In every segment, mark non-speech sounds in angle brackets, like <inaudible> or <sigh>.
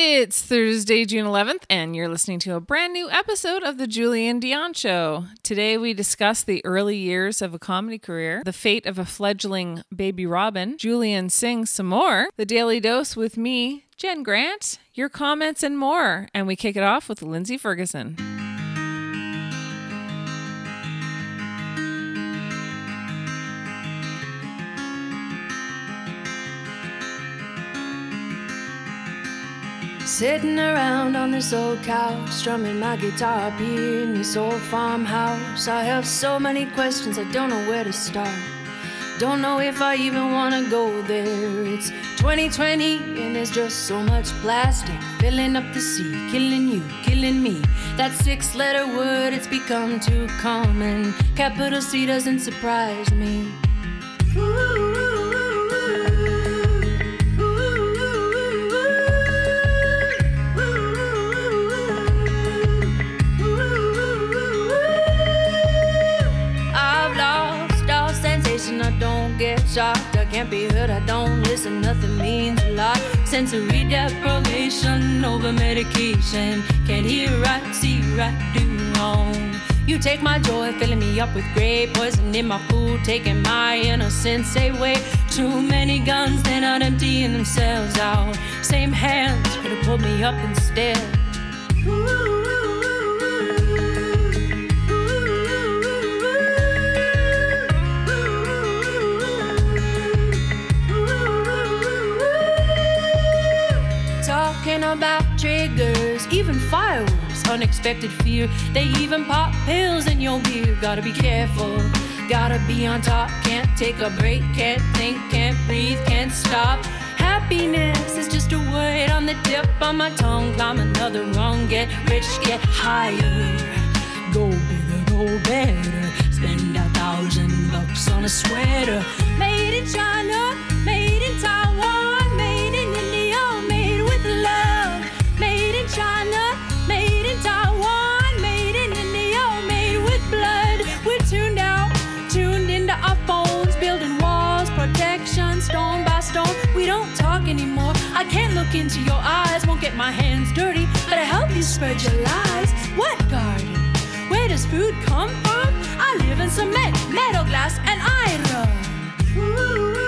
It's Thursday, June 11th, and you're listening to a brand new episode of The Julien Dionne Show. Today, we discuss the early years of a comedy career, the fate of a fledgling baby Robin, Julien sings some more, the Daily Dose with me, Jen Grant, your comments, and more. And we kick it off with Lindsay Ferguson. Sitting around on this old couch, strumming my guitar up here in this old farmhouse. I have so many questions, I don't know where to start. Don't know if I even wanna go there. It's 2020 and there's just so much plastic filling up the sea, killing you, killing me. That six letter word, it's become too common. Capital C doesn't surprise me. I've shocked. I can't be hurt. I don't listen. Nothing means a lot. Sensory deprivation over medication. Can't hear right, see right, do wrong. You take my joy, filling me up with gray poison in my food, taking my innocence away. Too many guns, they're not emptying themselves out. Same hands could have pulled me up instead. Talking about triggers, even fireworks, unexpected fear. They even pop pills in your beer. Gotta be careful, gotta be on top. Can't take a break, can't think, can't breathe, can't stop. Happiness is just a word on the tip of my tongue. Climb another rung, get rich, get higher. Go bigger, go better. Spend a thousand bucks on a sweater. Made in China, made in Taiwan, made look into your eyes, won't get my hands dirty, but I help you spread your lies. What garden? Where does food come from? I live in cement, metal, glass, and iron. No.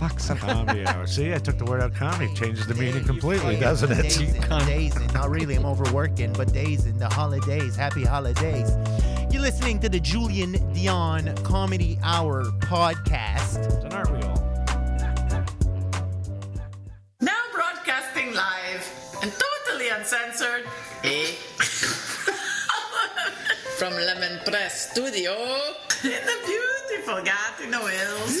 Fuck. Some, Comedy <laughs> hour. See, I took the word out comedy. Changes the meaning completely, doesn't it? Days and days not really. I'm overworking, but days and the holidays. Happy holidays. You're listening to the Julien Dionne Comedy Hour podcast. And aren't we all? Now broadcasting live and totally uncensored. Eh? <laughs> From Lemon Press Studio in <laughs> the beautiful Gatineau Hills.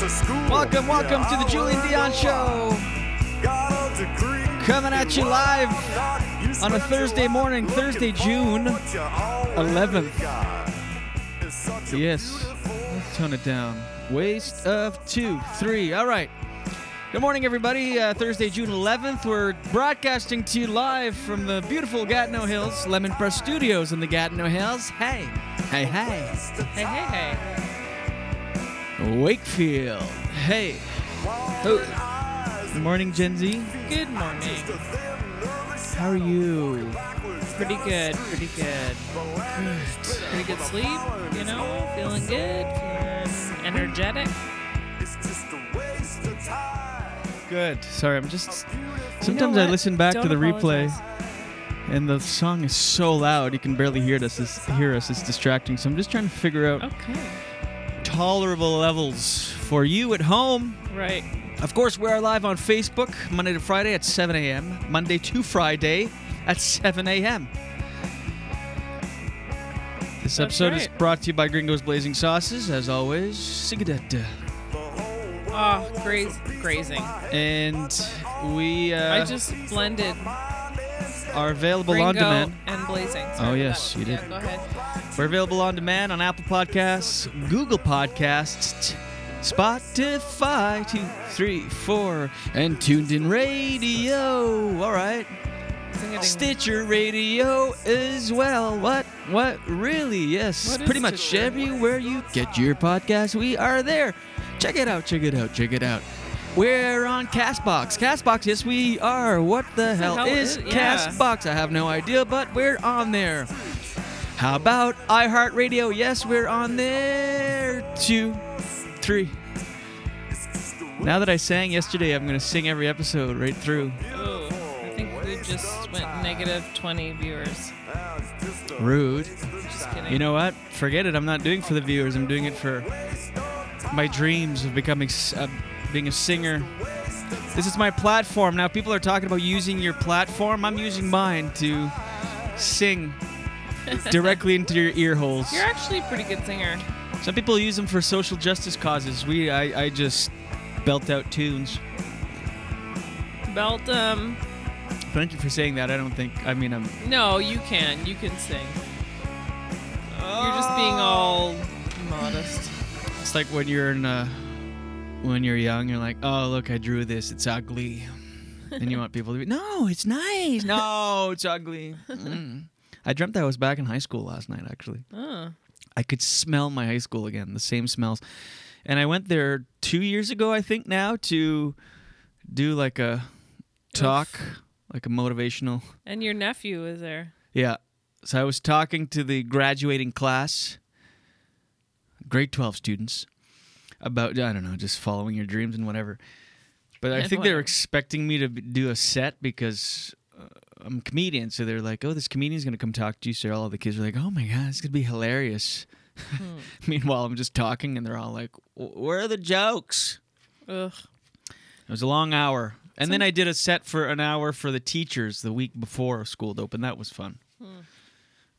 To school. Welcome, welcome to the Julien Dionne Show. Got a degree. Coming at you live on a Thursday morning, Thursday, June 11th. Yes, let's tone it down. Waste of two, three. All right. Good morning, everybody. Uh, Thursday, June 11th. We're broadcasting to you live from the beautiful Gatineau Hills, Lemon Press Studios in the Gatineau Hills. Hey, hey, hey. Hey, hey, hey. Wakefield. Hey. Oh. Good morning, Gen Z. Good morning. How are you? Pretty good, pretty good. Pretty good sleep, you know, feeling good, feeling energetic. Good. Sorry, I'm just. Sometimes I listen back to Don't the replay, and the song is so loud you can barely hear us. It's, hear us. It's distracting. So I'm just trying to figure out Okay. Tolerable levels for you at home. Right. Of course, we are live on Facebook Monday to Friday at 7 a.m. Monday to Friday at 7 a.m. This That's episode is brought to you by Gringos Blazing Sauces, as always. Sigadet. Oh, graze, grazing. And we uh, I just blended are available Ringo on demand. and blazing. Oh, yes, you did. Yeah, go ahead. We're available on demand on Apple Podcasts, Google Podcasts, Spotify, two, three, four, and TuneIn Radio. All right. Stitcher Radio as well. What? What? Really? Yes. What Pretty much everywhere you get your podcast, we are there. Check it out. Check it out. Check it out. We're on Castbox. Castbox, yes, we are. What the hell, hell is is- yeah. Castbox? I have no idea, but we're on there. How about iHeartRadio? Yes, we're on there. Two, three. Now that I sang yesterday, I'm going to sing every episode right through. Ooh, I think we just went negative 20 viewers. Rude. You know what? Forget it. I'm not doing it for the viewers. I'm doing it for my dreams of becoming, uh, being a singer. This is my platform. Now, people are talking about using your platform. I'm using mine to sing <laughs> directly into your ear holes. You're actually a pretty good singer. Some people use them for social justice causes. We, I, I just belt out tunes. Belt, um, Thank you for saying that. I don't think. I mean, I'm. no, you can. You can sing. You're just being all modest. It's like when you're in, uh, when you're young, you're like, oh look, I drew this. It's ugly, and you want people to be, no, it's nice. No, it's ugly. Mm. I dreamt that I was back in high school last night. Actually, Oh. I could smell my high school again, the same smells. And I went there two years ago, I think now, to do like a talk, like a motivational. And your nephew was there. Yeah. So I was talking to the graduating class, grade 12 students, about, I don't know, just following your dreams and whatever. But I think they were whatever. expecting me to b- do a set because uh, I'm a comedian. So they're like, oh, this comedian's going to come talk to you. So all the kids are like, oh my God, it's going to be hilarious. Hmm. <laughs> Meanwhile, I'm just talking and they're all like, where are the jokes? Ugh. It was a long hour. And then I did a set for an hour for the teachers the week before school opened. That was fun. Hmm.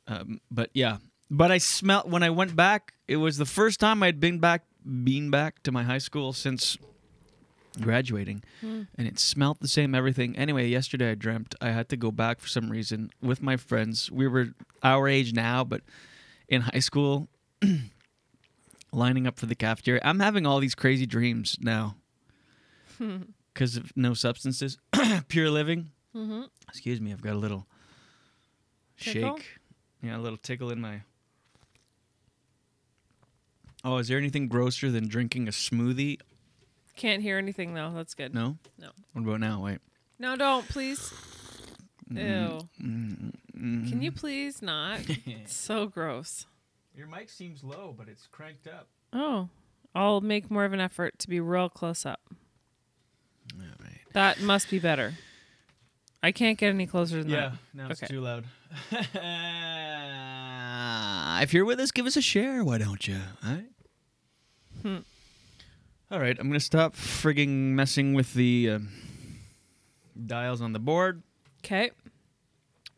Um, but yeah, but I smelled when I went back. It was the first time I'd been back, been back to my high school since graduating, Hmm. and it smelt the same. Everything. Anyway, yesterday I dreamt I had to go back for some reason with my friends. We were our age now, but in high school, <clears throat> lining up for the cafeteria. I'm having all these crazy dreams now <laughs> because of no substances, <coughs> pure living. Mhm. Excuse me, I've got a little Tickle? shake. Yeah, a little tickle in my. Oh, is there anything grosser than drinking a smoothie? Can't hear anything though. That's good. No. No. What about now? Wait. No, don't, please. Ew. Mm, Can you please not? <laughs> It's so gross. Your mic seems low, but it's cranked up. Oh, I'll make more of an effort to be real close up. That must be better. I can't get any closer than Yeah, that. Yeah, now it's okay. too loud. <laughs> if you're with us, give us a share. Why don't you? All right. Hmm. All right, I'm gonna stop frigging messing with the uh, Dials on the board. Okay.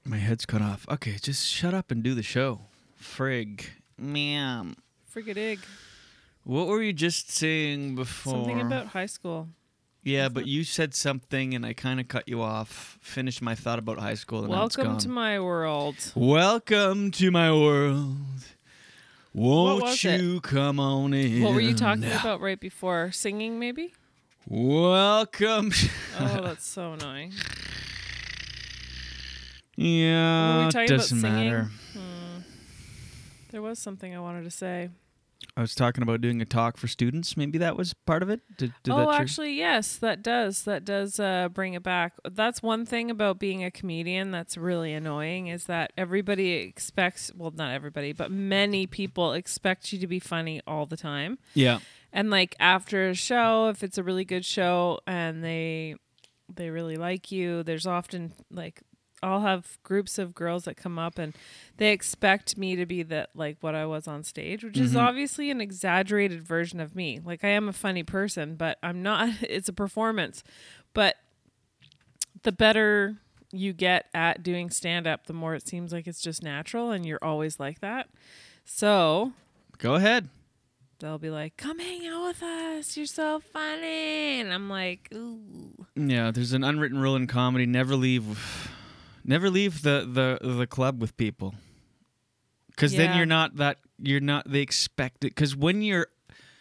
My head's cut off. Okay, just shut up and do the show. Frig. Ma'am. Frigadig. What were you just saying before? Something about high school. Yeah, but you said something and I kind of cut you off. Finished my thought about high school and Welcome to my world. Welcome to my world. Won't was it? come on in? What were you talking about right before? Singing, maybe? Welcome. <laughs> Oh, that's so annoying. Yeah, doesn't matter. Hmm. There was something I wanted to say. I was talking about doing a talk for students. Maybe that was part of it. Did, did oh, actually, yes, that does. That does uh, bring it back. That's one thing about being a comedian that's really annoying is that everybody expects, well, not everybody, but many people expect you to be funny all the time. Yeah. And like after a show, if it's a really good show and they they really like you, there's often like I'll have groups of girls that come up and they expect me to be that like what I was on stage, which is Mhm. obviously an exaggerated version of me. Like I am a funny person, but I'm not <laughs> it's a performance. But the better you get at doing stand up, the more it seems like it's just natural and you're always like that. So, Go ahead. they'll be like, "Come hang out with us. You're so funny." And I'm like, "Ooh." Yeah, there's an unwritten rule in comedy: never leave, never leave the the the club with people, because then you're not that you're not they expect it. Because when you're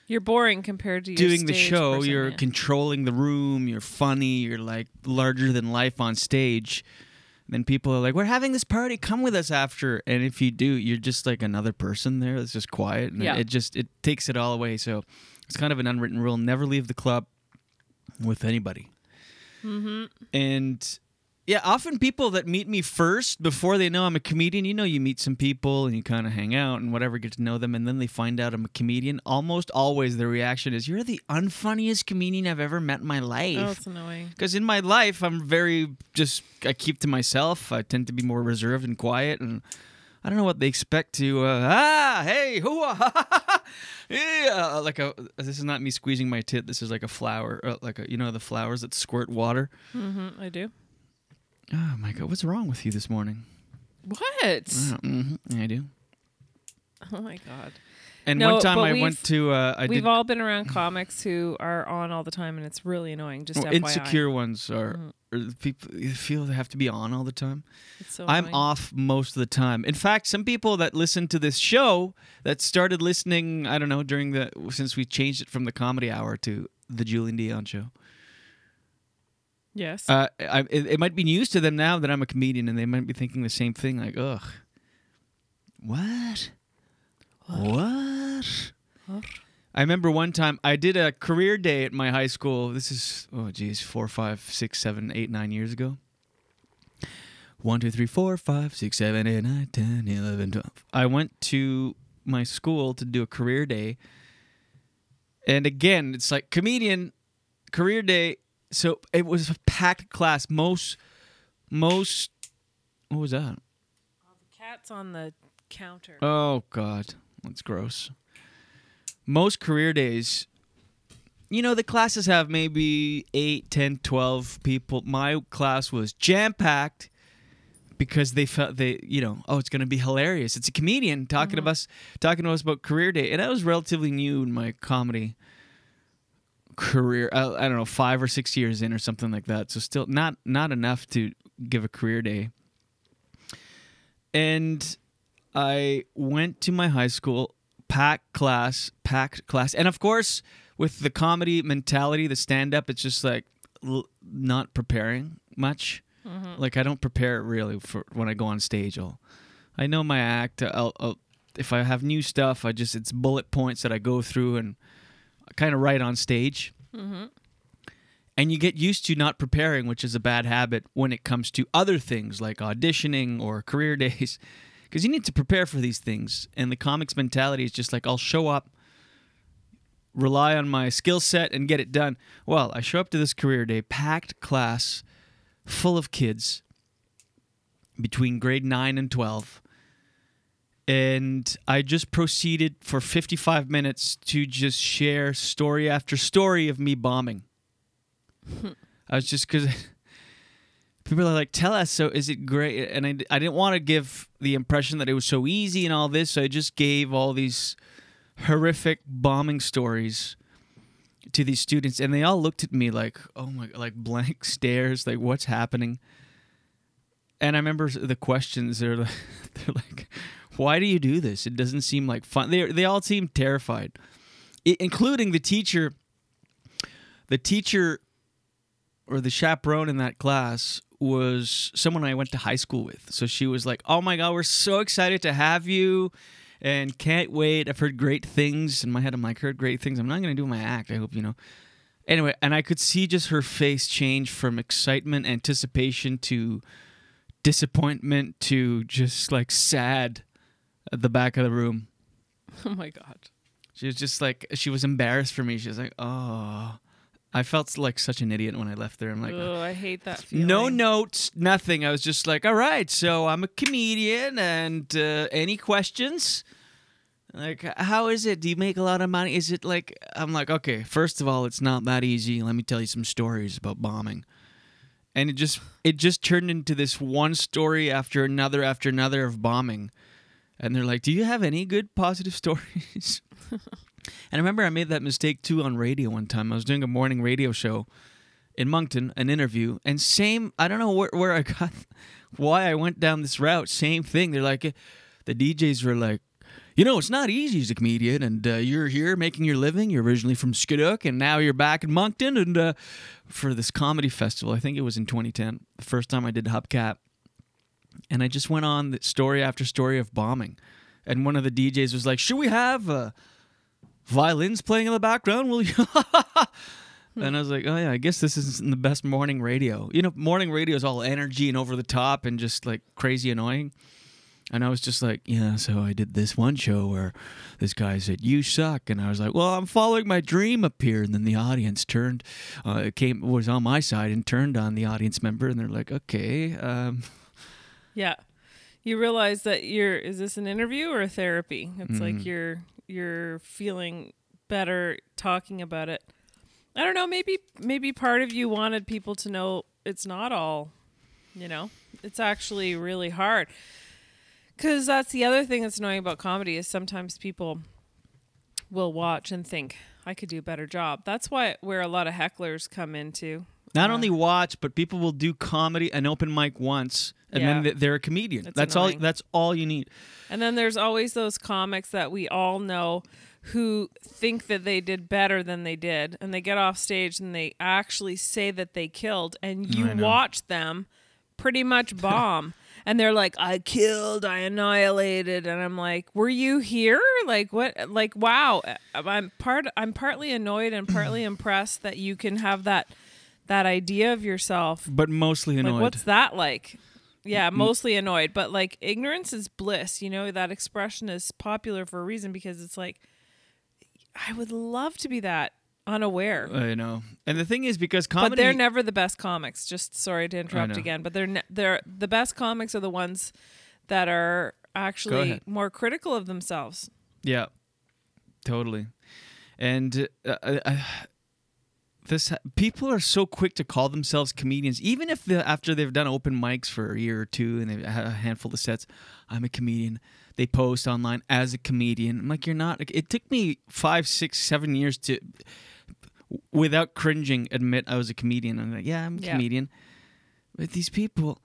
You're boring compared to your doing the show, person, you're yeah. controlling the room. You're funny. You're like larger than life on stage. Then people are like, "We're having this party. Come with us after." And if you do, you're just like another person there. That's just quiet, and Yeah. it just it takes it all away. So it's kind of an unwritten rule: never leave the club with anybody. Mm-hmm. And yeah, often people that meet me first before they know I'm a comedian, you know, you meet some people and you kind of hang out and whatever, get to know them, and then they find out I'm a comedian. Almost always the reaction is, You're the unfunniest comedian I've ever met in my life. Oh, life. it's annoying. Because in my life, I'm very just, I keep to myself. I tend to be more reserved and quiet. And I don't know what they expect to, uh, ah, hey, who, yeah, like a, this is not me squeezing my tit. This is like a flower, uh, like a, you know, the flowers that squirt water. Mm-hmm. I do. Oh my god, what's wrong with you this morning? What? hmm I do. Oh my god. And No, one time but I we've- went to uh, I we've did all been around comics who are on all the time, and it's really annoying. Just well, FYI. insecure ones are, Mhm. are the people you feel they have to be on all the time. It's so I'm annoying. off most of the time. In fact, some people that listen to this show that started listening, I don't know, during the since we changed it from the comedy hour to the Julien Dionne show. Yes. Uh, I, it, it might be news to them now that I'm a comedian, and they might be thinking the same thing. Like, ugh, what? What? I remember one time I did a career day at my high school. This is oh geez, four, five, six, seven, eight, nine years ago. One, two, three, four, five, six, seven, eight, nine, ten, eleven, twelve. I went to my school to do a career day. And again, it's like comedian career day. So it was a packed class. Most most what was that? The Cat's on the counter. Oh God, that's gross. Most career days, you know, the classes have maybe 8, 10, 12 people. My class was jam packed because they felt they, you know, oh, it's going to be hilarious. It's a comedian talking to mm-hmm. us, talking to us about career day, and I was relatively new in my comedy career. I, I don't know, five or six years in or something like that. So still not not enough to give a career day. And I went to my high school, packed class, packed class, and of course, with the comedy mentality, the stand up, it's just like l- not preparing much. Mhm. Like I don't prepare really for when I go on stage. I'll, I know my act. I'll, I'll, if I have new stuff, I just it's bullet points that I go through and kind of right on stage. Mm-hmm. And you get used to not preparing, which is a bad habit when it comes to other things like auditioning or career <laughs> days, because you need to prepare for these things. And the comics mentality is just like, I'll show up, rely on my skill set, and get it done. Well, I show up to this career day, packed class, full of kids between grade 9 and 12. And I just proceeded for 55 minutes to just share story after story of me bombing. Hmm. I was just because <laughs> people are like, "Tell us." So is it great? And I, I didn't want to give the impression that it was so easy and all this, so I just gave all these horrific bombing stories to these students, and they all looked at me like, "Oh my!" like blank <laughs> stares, like, "What's happening?" And I remember the questions. They're like, <laughs> they're like, "Why do you do this? It doesn't seem like fun." They they all seem terrified, I- including the teacher. The teacher or the chaperone in that class was someone I went to high school with. So she was like, "Oh my god, we're so excited to have you." And can't wait. I've heard great things. In my head, I'm like, heard great things. I'm not going to do my act. I hope you know. Anyway, and I could see just her face change from excitement, anticipation to disappointment to just like sad at the back of the room. <laughs> Oh my god. She was just like she was embarrassed for me. She was like, "Oh." I felt like such an idiot when I left there. I'm like, oh, I hate that feeling. no notes, nothing. I was just like, all right, so I'm a comedian, and uh, any questions? Like, how is it? Do you make a lot of money? Is it like, I'm like, okay, first of all, it's not that easy. Let me tell you some stories about bombing. And it just, it just turned into this one story after another after another of bombing. And they're like, do you have any good positive <laughs> stories? And I remember I made that mistake too on radio one time. I was doing a morning radio show in Moncton, an interview, and same. I don't know where, where I <laughs> got, why I went down this route. Same thing. They're like, the DJs were like, you know, it's not easy as a comedian, and uh, you're here making your living. You're originally from Skiduk, and now you're back in Moncton, and uh, for this comedy festival. I think it was in 2010, the first time I did Hubcap, and I just went on story after story of bombing. And one of the DJs was like, "Should we have?" Uh, violins playing in the background. Will you? <laughs> and I was like, oh yeah, I guess this isn't the best morning radio. You know, morning radio is all energy and over the top and just like crazy annoying. And I was just like, yeah, so I did this one show where this guy said, you suck. And I was like, well, I'm following my dream up here. And then the audience turned, uh, came, was on my side and turned on the audience member. And they're like, okay. Um, Yeah. You realize that you're is this an interview or a therapy? It's like Mhm. you're you're feeling better talking about it. I don't know, maybe maybe part of you wanted people to know it's not all, you know. It's actually really hard. Cuz that's the other thing that's annoying about comedy is sometimes people will watch and think I could do a better job. That's why where a lot of hecklers come into. not only watch, but people will do comedy, an open mic once, and Yeah. then they're a comedian. It's that's annoying. all. That's all you need. And then there's always those comics that we all know who think that they did better than they did and they get off stage and they actually say that they killed and you watch them pretty much <laughs> bomb and they're like I killed, I annihilated and I'm like, "Were you here?" Like what like wow, uh, I'm part I'm partly annoyed and partly <clears throat> impressed that you can have that that idea of yourself But mostly annoyed. like, what's that like? Yeah, mostly annoyed, but like ignorance is bliss. You know that expression is popular for a reason because it's like I would love to be that unaware. I know. And the thing is, because comedy, but they're never the best comics. Just sorry to interrupt again, but they're ne- they're the best comics are the ones that are actually ahead. more critical of themselves. Yeah, totally. And uh, uh, uh, this people are so quick to call themselves comedians, even if the, after they've done open mics for a year or two and they've had a handful of sets. I'm a comedian. They post online as a comedian. I'm like, you're not. It took me five, six, seven years to, without cringing, admit I was a comedian. I'm like, yeah, I'm a Yeah. comedian. But these people.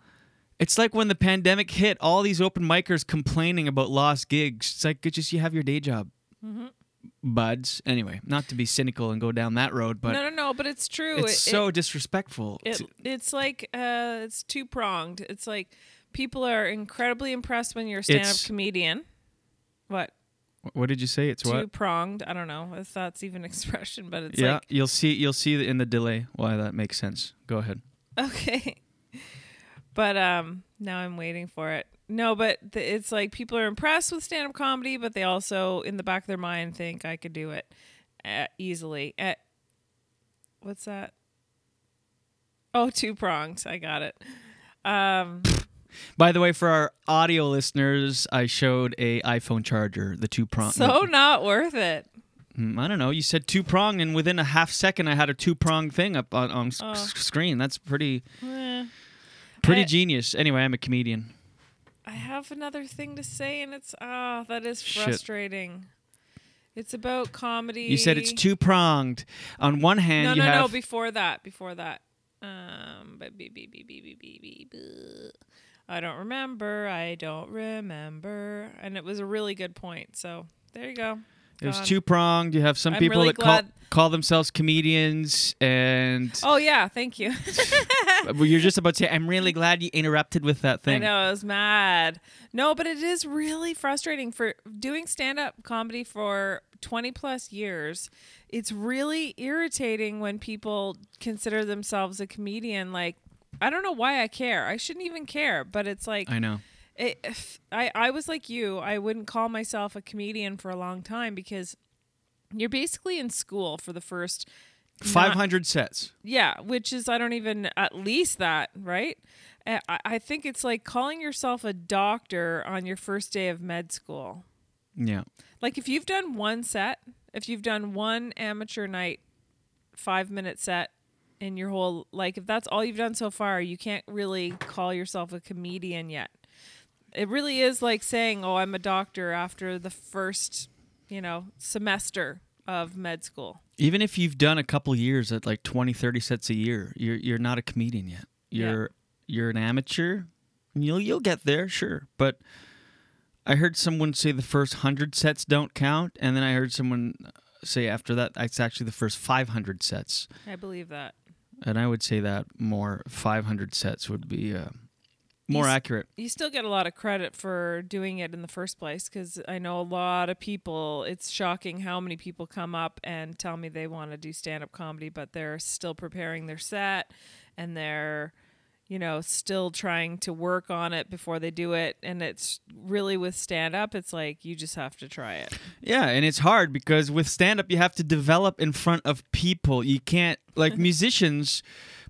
It's like when the pandemic hit, all these open micers complaining about lost gigs. It's like, just you have your day job Mhm. Buds. Anyway, not to be cynical and go down that road, but no, no, no, but it's true. it's It- so it- disrespectful. It, to- it's like uh, it's two pronged. It's like people are incredibly impressed when you're a stand up It's- comedian. What? what did you say? It's two pronged. I don't know if that's even <laughs> expression, but it's yeah, like you'll see. You'll see in the delay why that makes sense. Go ahead. okay. <laughs> But um, now I'm waiting for it. No, but th- it's like people are impressed with stand up comedy, but they also, in the back of their mind, think I could do it uh, easily. Uh, what's that? Oh, two prongs. I got it. Um, By the way, for our audio listeners, I showed a iPhone charger, the two prong. so not worth it. Mm, I don't know. You said two prong, and within a half second, I had a two prong thing up on, on Oh. s- screen. That's pretty. Eh. Pretty Eh. genius. Anyway, I'm a comedian. I have another thing to say, and it's ah, that is Shit. frustrating. It's about comedy. You said it's two pronged. On one hand, No, you no, have no. Before that, before that. Um, but be, be, be, be, be, be, be, be. I don't remember. I don't remember. And it was a really good point. So there you go. There's Gone. two pronged. You have some I'm people really that call call themselves comedians, and Oh yeah, thank you. <laughs> <laughs> well, you're just about to say, "I'm really glad you interrupted with that thing. I know I was mad. No, but it is really frustrating for doing stand-up comedy for 20 plus years. It's really irritating when people consider themselves a comedian like I don't know why I care. I shouldn't even care, but it's like I know. it, if I, I was like you. I wouldn't call myself a comedian for a long time because you're basically in school for the first not- 500 sets. yeah, which is I don't even at least that right. Uh, I, I think it's like calling yourself a doctor on your first day of med school. Yeah. Like if you've done one set, if you've done one amateur night, five minute set in your whole like if that's all you've done so far, you can't really call yourself a comedian yet. It really is like saying, "Oh, I'm a doctor" after the first, you know, semester of med school. Even if you've done a couple years at like 20, 30 sets a year, you're you're not a comedian yet. You're you're an amateur. You'll you'll get there, sure. But I heard someone say the first 100 sets don't count, and then I heard someone say after that it's actually the first 500 sets. I believe that. And I would say that more 500 sets would be uh, more You s- accurate. You still get a lot of credit for doing it in the first place because I know a lot of people. It's shocking how many people come up and tell me they want to do stand up comedy, but they're still preparing their set and they're, you know, still trying to work on it before they do it. And it's really with stand up, it's like you just have to try it. Yeah, and it's hard because with stand up you have to develop in front of people. You can't like <laughs> musicians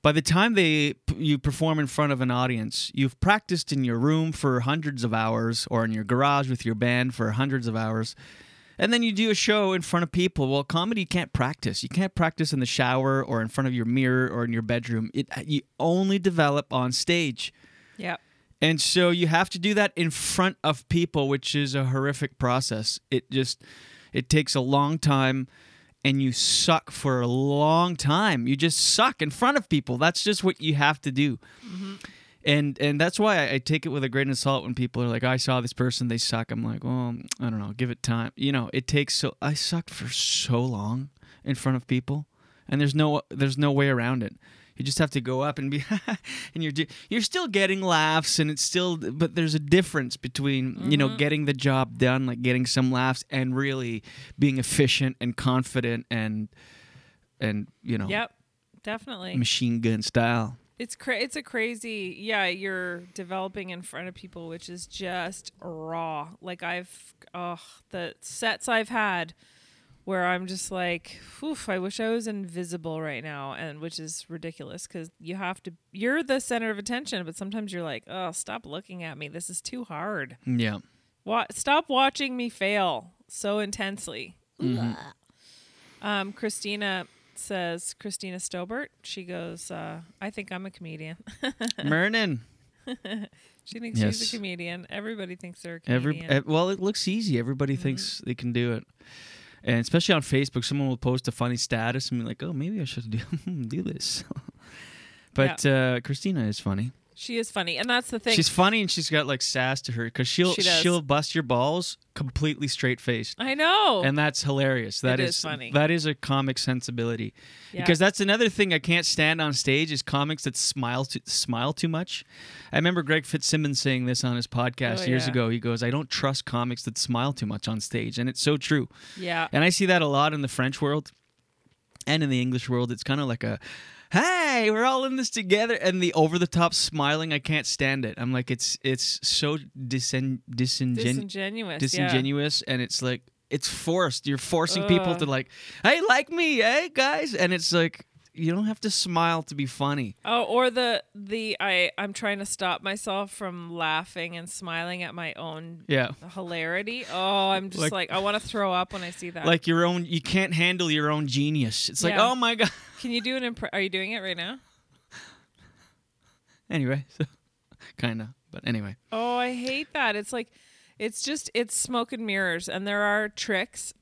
by the time they you perform in front of an audience, you've practiced in your room for hundreds of hours or in your garage with your band for hundreds of hours. And then you do a show in front of people. Well, comedy you can't practice. You can't practice in the shower or in front of your mirror or in your bedroom. It uh, you only develop on stage. Yep. And so you have to do that in front of people, which is a horrific process. It just it takes a long time and you suck for a long time. You just suck in front of people. That's just what you have to do. Mm-hmm. And and that's why I, I take it with a grain of salt when people are like, I saw this person, they suck. I'm like, well, I don't know, give it time. You know, it takes so I sucked for so long in front of people, and there's no there's no way around it. You just have to go up and be, <laughs> and you're do- you're still getting laughs, and it's still, but there's a difference between you know Mhm. getting the job done, like getting some laughs, and really being efficient and confident and and you know Yep. Definitely. machine gun style. It's cra- it's a crazy yeah you're developing in front of people which is just raw like I've oh the sets I've had where I'm just like oof I wish I was invisible right now and which is ridiculous cuz you have to you're the center of attention but sometimes you're like oh stop looking at me this is too hard Yeah. Wa- stop watching me fail so intensely Mhm. um, Christina says Christina Stobert. She goes, uh, I think I'm a comedian. <laughs> Mernon. she thinks Yes. she's a comedian. Everybody thinks they're a Every comedian. well, it looks easy. Everybody Mm-hmm. thinks they can do it, and especially on Facebook, someone will post a funny status and be like, "Oh, maybe I should do <laughs> do this." <laughs> but uh, Christina is funny. She is funny, and that's the thing. She's funny and she's got like sass to her because she'll she she'll bust your balls completely straight faced. I know. and that's hilarious. That is, is, funny. That is a comic sensibility, Yeah. because that's another thing I can't stand on stage is comics that smile too, smile too much. I remember Greg Fitzsimmons saying this on his podcast Oh, years yeah. ago. He goes, "I don't trust comics that smile too much on stage," and it's so true. Yeah. and I see that a lot in the French world and in the English world. It's kind of like a hey, we're all in this together, and the over the top smiling, I can't stand it. I'm like, it's it's so disen- disingen- Disingenuous, yeah. disingenuous, and it's like it's forced. You're forcing people to like, hey, like me, hey guys, and it's like you don't have to smile to be funny. Oh, or the the I I'm trying to stop myself from laughing and smiling at my own Yeah. hilarity. Oh, I'm just Like- like, I want to throw up when I see that. Like your own, you can't handle your own genius. It's like, Yeah. oh my god. <laughs> Can you do an impre- Are you doing it right now? Anyway, <laughs> so kind of. But anyway, Oh, I hate that. It's like it's just it's smoke and mirrors and there are tricks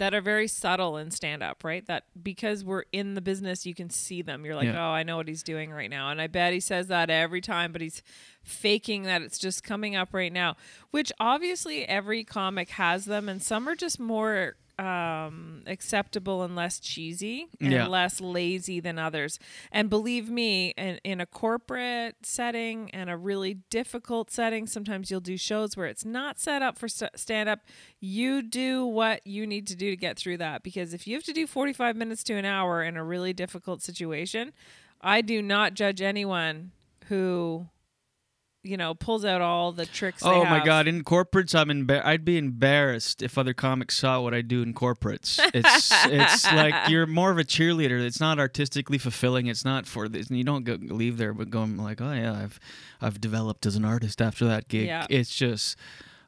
that are very subtle in stand up, right? That because we're in the business you can see them. You're like, Yeah. "Oh, I know what he's doing right now." And I bet he says that every time, but he's faking that it's just coming up right now, which obviously every comic has them and some are just more um acceptable and less cheesy and Yeah. less lazy than others. And believe me, in, in a corporate setting and a really difficult setting, sometimes you'll do shows where it's not set up for stand up. You do what you need to do to get through that because if you have to do 45 minutes to an hour in a really difficult situation, I do not judge anyone who you know pulls out all the tricks oh my god, in corporates, I'm embar- I'd be embarrassed if other comics saw what I do in corporates. It's <laughs> it's like you're more of a cheerleader. It's not artistically fulfilling. It's not for this. And You don't go, leave there but going like, oh yeah, I've I've developed as an artist after that gig. Yeah. It's just,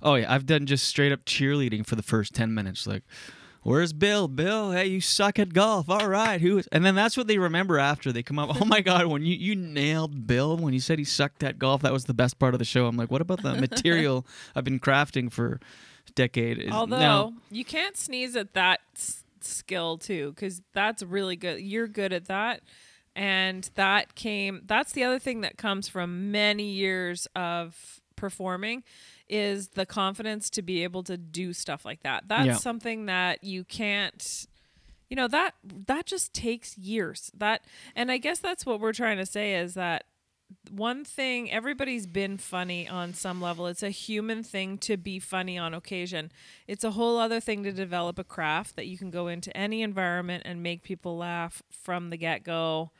oh yeah, I've done just straight up cheerleading for the first ten minutes, like. Where's Bill? Bill, hey, you suck at golf. All right, who is? And then that's what they remember after they come up. Oh my God, when you you nailed Bill when you said he sucked at golf, that was the best part of the show. I'm like, what about the <laughs> material I've been crafting for a decade? Although now- you can't sneeze at that s- skill too, because that's really good. You're good at that, and that came. That's the other thing that comes from many years of performing is the confidence to be able to do stuff like that. That's Yeah. something that you can't you know that that just takes years that and i guess that's what we're trying to say is that one thing everybody's been funny on some level it's a human thing to be funny on occasion it's a whole other thing to develop a craft that you can go into any environment and make people laugh from the get-go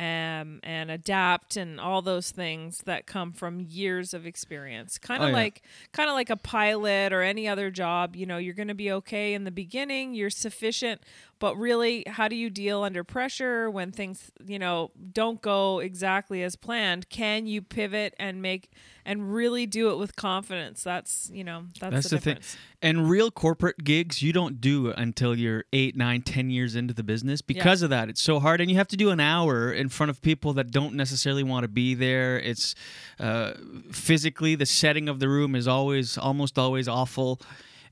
um, and adapt and all those things that come from years of experience kind Oh, of yeah. like kind of like a pilot or any other job you know you're going to be okay in the beginning you're sufficient but really how do you deal under pressure when things you know don't go exactly as planned can you pivot and make and really do it with confidence that's you know that's, That's the, the, thing. And real corporate gigs, you don't do until you're eight, nine, ten years into the business because of that. It's so hard, and you have to do an hour in front of people that don't necessarily want to be there. It's uh, physically the setting of the room is always, almost always awful.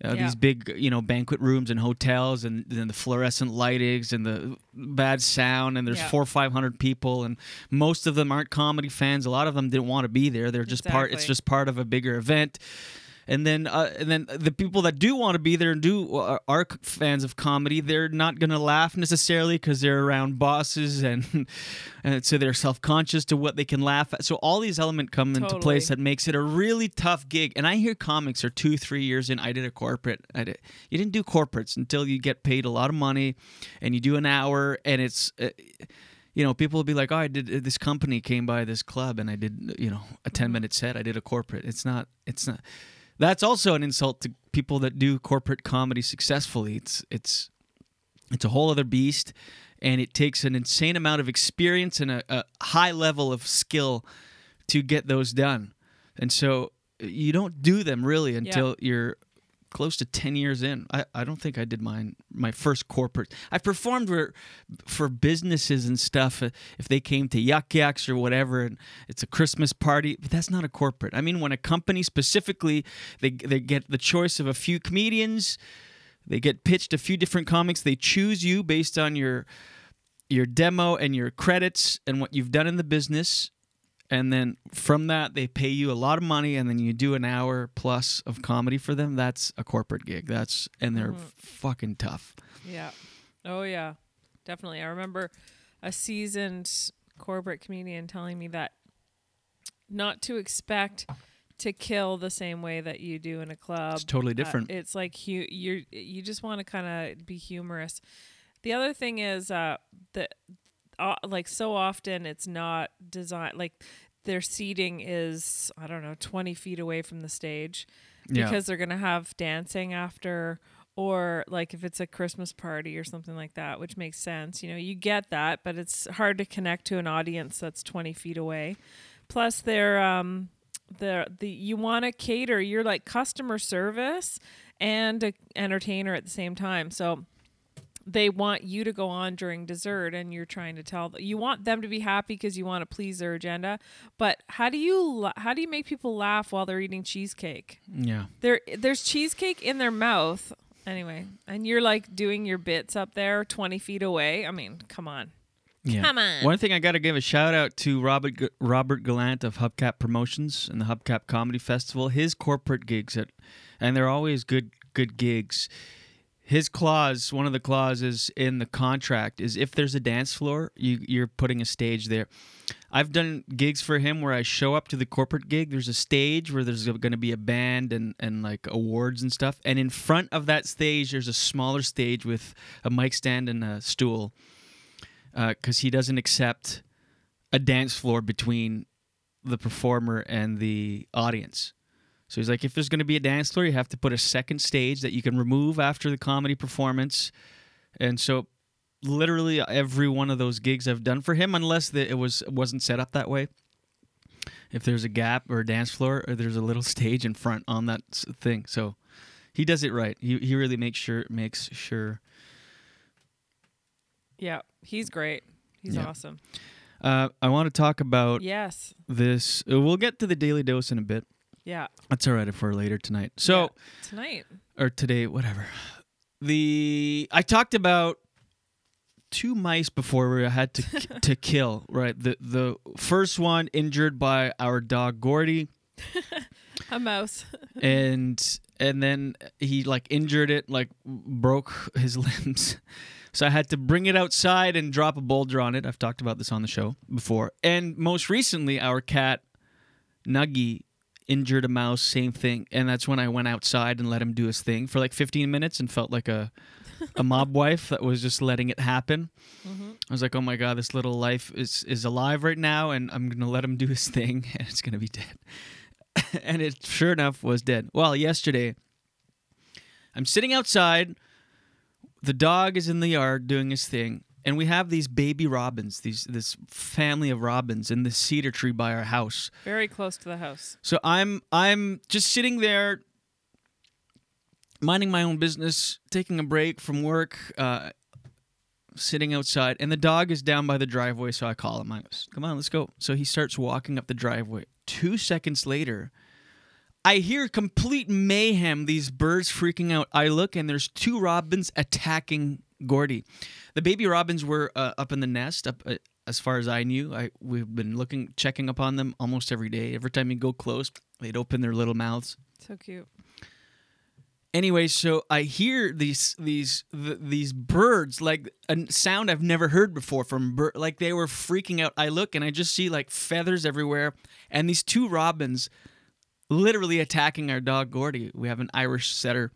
Uh, Yeah. These big, you know, banquet rooms and hotels, and then the fluorescent lightings and the bad sound, and there's Yeah. four or five hundred people, and most of them aren't comedy fans. A lot of them didn't want to be there. They're just part. It's just part of a bigger event and then uh, and then the people that do want to be there and do are, are fans of comedy they're not going to laugh necessarily because they're around bosses and <laughs> and so they're self-conscious to what they can laugh at so all these elements come into place that makes it a really tough gig and i hear comics are two three years in i did a corporate I did, you didn't do corporates until you get paid a lot of money and you do an hour and it's uh, you know, people will be like, "Oh, I did this company came by this club, and I did, you know, a ten minute set. I did a corporate. It's not. It's not. That's also an insult to people that do corporate comedy successfully. It's it's it's a whole other beast, and it takes an insane amount of experience and a, a high level of skill to get those done. And so uh, you don't do them really until you're close to 10 years in. I, I don't think I did mine my first corporate. I've performed for for businesses and stuff uh, if they came to Yuk Yuk's or whatever and it's a Christmas party, but that's not a corporate. I mean when a company specifically they they get the choice of a few comedians, they get pitched a few different comics, they choose you based on your your demo and your credits and what you've done in the business and then from that they pay you a lot of money and then you do an hour plus of comedy for them that's a corporate gig that's and they're Mhm. fucking tough Yeah. Oh yeah. Definitely. I remember a seasoned corporate comedian telling me that not to expect to kill the same way that you do in a club. It's totally Uh, different. it's like you you you just want to kind of be humorous. The other thing is uh that uh, like so often it's not designed like their seating is I don't know 20 feet away from the stage Yeah. because they're gonna have dancing after or like if it's a christmas party or something like that which makes sense you know you get that but it's hard to connect to an audience that's 20 feet away plus they're um the the you want to cater you're like customer service and a entertainer at the same time so they want you to go on during dessert and you're trying to tell them you want them to be happy because you want to please their agenda but how do you how do you make people laugh while they're eating cheesecake Yeah. there there's cheesecake in their mouth anyway and you're like doing your bits up there 20 feet away i mean come on Yeah. Come on. One thing I got to give a shout out to Robert G- Robert Gallant of Hubcap Promotions and the Hubcap Comedy Festival. His corporate gigs at, and they're always good good gigs. His clause, one of the clauses in the contract is if there's a dance floor, you, you're putting a stage there. I've done gigs for him where I show up to the corporate gig. There's a stage where there's going to be a band and, and like awards and stuff. And in front of that stage, there's a smaller stage with a mic stand and a stool uh, because he doesn't accept a dance floor between the performer and the audience. So he's like, if there's going to be a dance floor, you have to put a second stage that you can remove after the comedy performance. And so, literally every one of those gigs I've done for him, unless the, it was wasn't set up that way. If there's a gap or a dance floor, or there's a little <laughs> stage in front on that thing, so he does it right. He he really makes sure makes sure yeah he's great he's Yeah. awesome Uh, I want to talk about Yes. this. uh, We'll get to the daily dose in a bit. Yeah. That's all right for later tonight. So tonight or today, whatever. The I talked about two mice before we had to <laughs> to kill. Right. The the first one injured by our dog Gordy, <laughs> a mouse <laughs> and and then he like injured it, like broke his limbs. So I had to bring it outside and drop a boulder on it. I've talked about this on the show before. And most recently, our cat Nuggy injured a mouse, same thing. And that's when I went outside and let him do his thing for like 15 minutes and felt like a a <laughs> mob wife that was just letting it happen. Mm-hmm. I was like, "Oh my god, this little life is is alive right now, and I'm gonna let him do his thing, <laughs> and it's gonna be dead." <laughs> and it sure enough was dead. Well, yesterday, I'm sitting outside. The dog is in the yard doing his thing, and we have these baby robins, these this family of robins in the cedar tree by our house. very close to the house So I'm I'm just sitting there, minding my own business, taking a break from work, uh, sitting outside, and the dog is down by the driveway. So I call him. I go, "Come on, let's go." So he starts walking up the driveway. Two seconds later, I hear complete mayhem. These birds freaking out. I look, and there's two robins attacking Gordy. The baby robins were uh, up in the nest, up uh, as far as I knew. I we've been looking, checking upon them almost every day. Every time you go close, they'd open their little mouths. so cute Anyway, so I hear these these th- these birds like a sound I've never heard before from bir- like they were freaking out. I look and I just see like feathers everywhere, and these two robins literally attacking our dog Gordy. We have an Irish setter.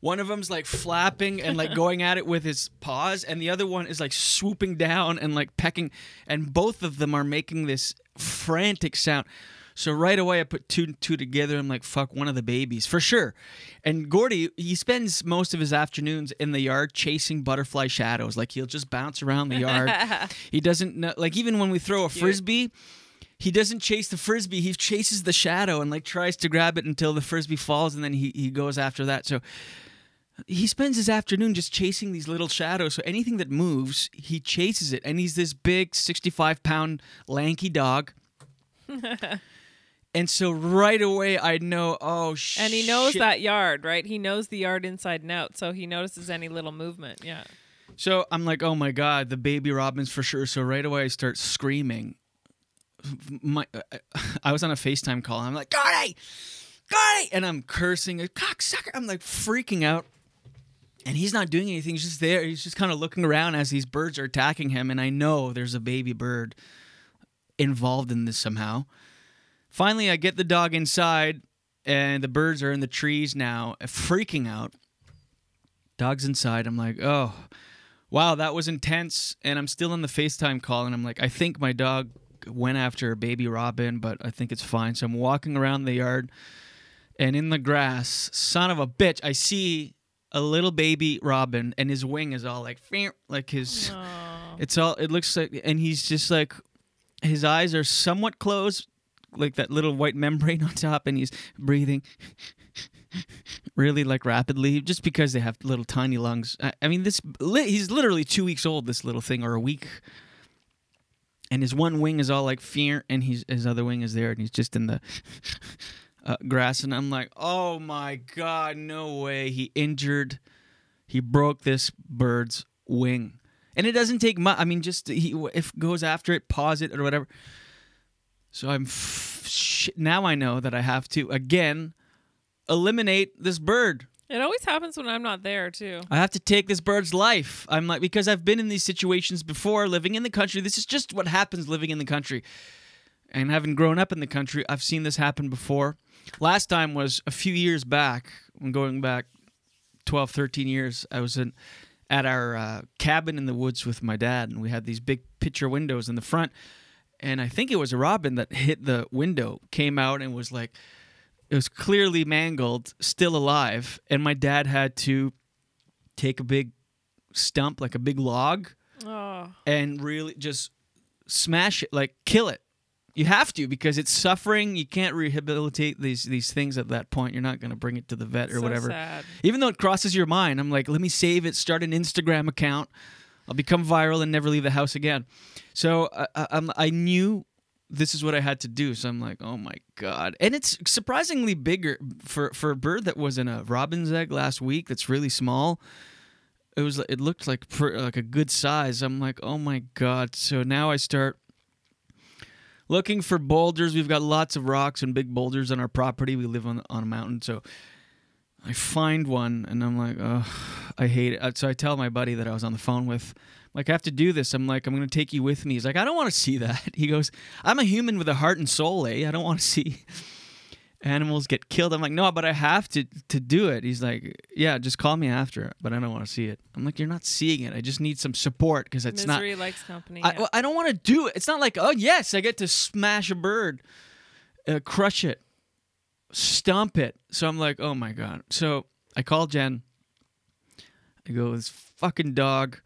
One of them's like flapping and like going at it with his paws, and the other one is like swooping down and like pecking, and both of them are making this frantic sound. So right away, I put two and two together. I'm like, fuck, one of the babies for sure. And Gordy, he spends most of his afternoons in the yard chasing butterfly shadows. Like he'll just bounce around the yard. <laughs> he doesn't know. Like even when we throw a frisbee, he doesn't chase the frisbee. He chases the shadow and like tries to grab it until the frisbee falls, and then he he goes after that. So he spends his afternoon just chasing these little shadows. So anything that moves, he chases it. And he's this big, 65 pound, lanky dog. <laughs> And so right away, I know, oh, shit. and he knows that yard right he knows the yard inside and out so he notices any little movement yeah So I'm like, oh my God, the baby robins for sure. So right away, I start screaming. My, <laughs> I was on a FaceTime call. And I'm like, Gordy! Gordy! And I'm cursing, cocksucker. I'm like freaking out. And he's not doing anything. He's just there. He's just kind of looking around as these birds are attacking him. And I know there's a baby bird involved in this somehow. Finally, I get the dog inside, and the birds are in the trees now, freaking out. Dog's inside. I'm like, oh, wow, that was intense. And I'm still on the FaceTime call, and I'm like, I think my dog went after a baby robin, but I think it's fine. So I'm walking around the yard, and in the grass, son of a bitch, I see a little baby robin, and his wing is all like, "Fear," like his. It's all. It looks like, and he's just like, his eyes are somewhat closed, like that little white membrane <laughs> on top, and he's breathing. <laughs> really like rapidly, just because they have little tiny lungs. I, I mean, this he's literally two weeks old. This little thing, or a week, and his one wing is all like fear, and he's his other wing is there, and he's just in the <laughs> uh, grass. And I'm like, oh my god, no way! He injured, he broke this bird's wing, and it doesn't take much. I mean, just he if goes after it, pause it or whatever. So I'm f- sh- now I know that I have to again eliminate this bird. It always happens when I'm not there too. I have to take this bird's life. I'm like because I've been in these situations before living in the country. This is just what happens living in the country. And having grown up in the country, I've seen this happen before. Last time was a few years back, when going back 12, 13 years. I was in at our uh, cabin in the woods with my dad and we had these big picture windows in the front and I think it was a robin that hit the window, came out and was like, it was clearly mangled, still alive, and my dad had to take a big stump, like a big log, Oh. and really just smash it, like kill it. You have to because it's suffering. You can't rehabilitate these these things at that point. You're not going to bring it to the vet or So whatever. sad. Even though it crosses your mind, I'm like, let me save it, start an Instagram account. I'll become viral and never leave the house again. So uh, uh, I, I, I'm- knew this is what I had to do. So I'm like, oh my god! And it's surprisingly bigger for for a bird that was in a robin's egg last week. That's really small. It was it looked like like a good size. I'm like, oh my god! So now I start looking for boulders. We've got lots of rocks and big boulders on our property. We live on on a mountain, so I find one and I'm like, oh, I hate it. So I tell my buddy that I was on the phone with, like, I have to do this. I'm like, I'm going to take you with me. He's like, I don't want to see that. <laughs> He goes, I'm a human with a heart and soul, eh? I don't want to see animals get killed. I'm like, no, but I have to to do it. He's like, yeah, just call me after, but I don't want to see it. I'm like, you're not seeing it. I just need some support because it's not. Misery likes company. I, yeah. I don't want to do it. It's not like, oh yes, I get to smash a bird, uh, crush it, stomp it. So I'm like, oh my god. So I call Jen. I go, this fucking dog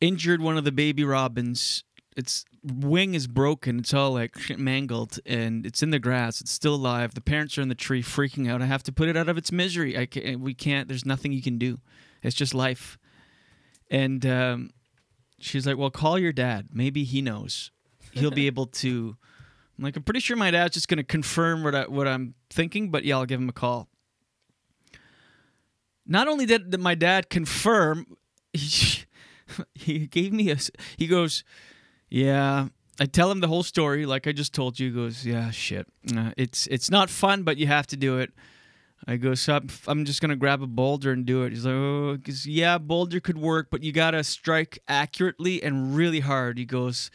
injured one of the baby robins. Its wing is broken. It's all like mangled, and it's in the grass. It's still alive. The parents are in the tree freaking out. I have to put it out of its misery. I can't, we can't. There's nothing you can do. It's just life. And um, she's like, "Well, call your dad. Maybe he knows. He'll be <laughs> able to." I'm like, "I'm pretty sure my dad's just gonna confirm what I, what I'm thinking, but yeah, I'll give him a call." Not only did did my dad confirm, he, <laughs> he gave me a, He goes, "Yeah." I tell him the whole story, like I just told you. He goes, "Yeah, shit. Uh, it's it's not fun, but you have to do it." I go, so I'm, I'm just gonna grab a boulder and do it. He's like, oh, 'cause, yeah, boulder could work, but you gotta strike accurately and really hard. He goes,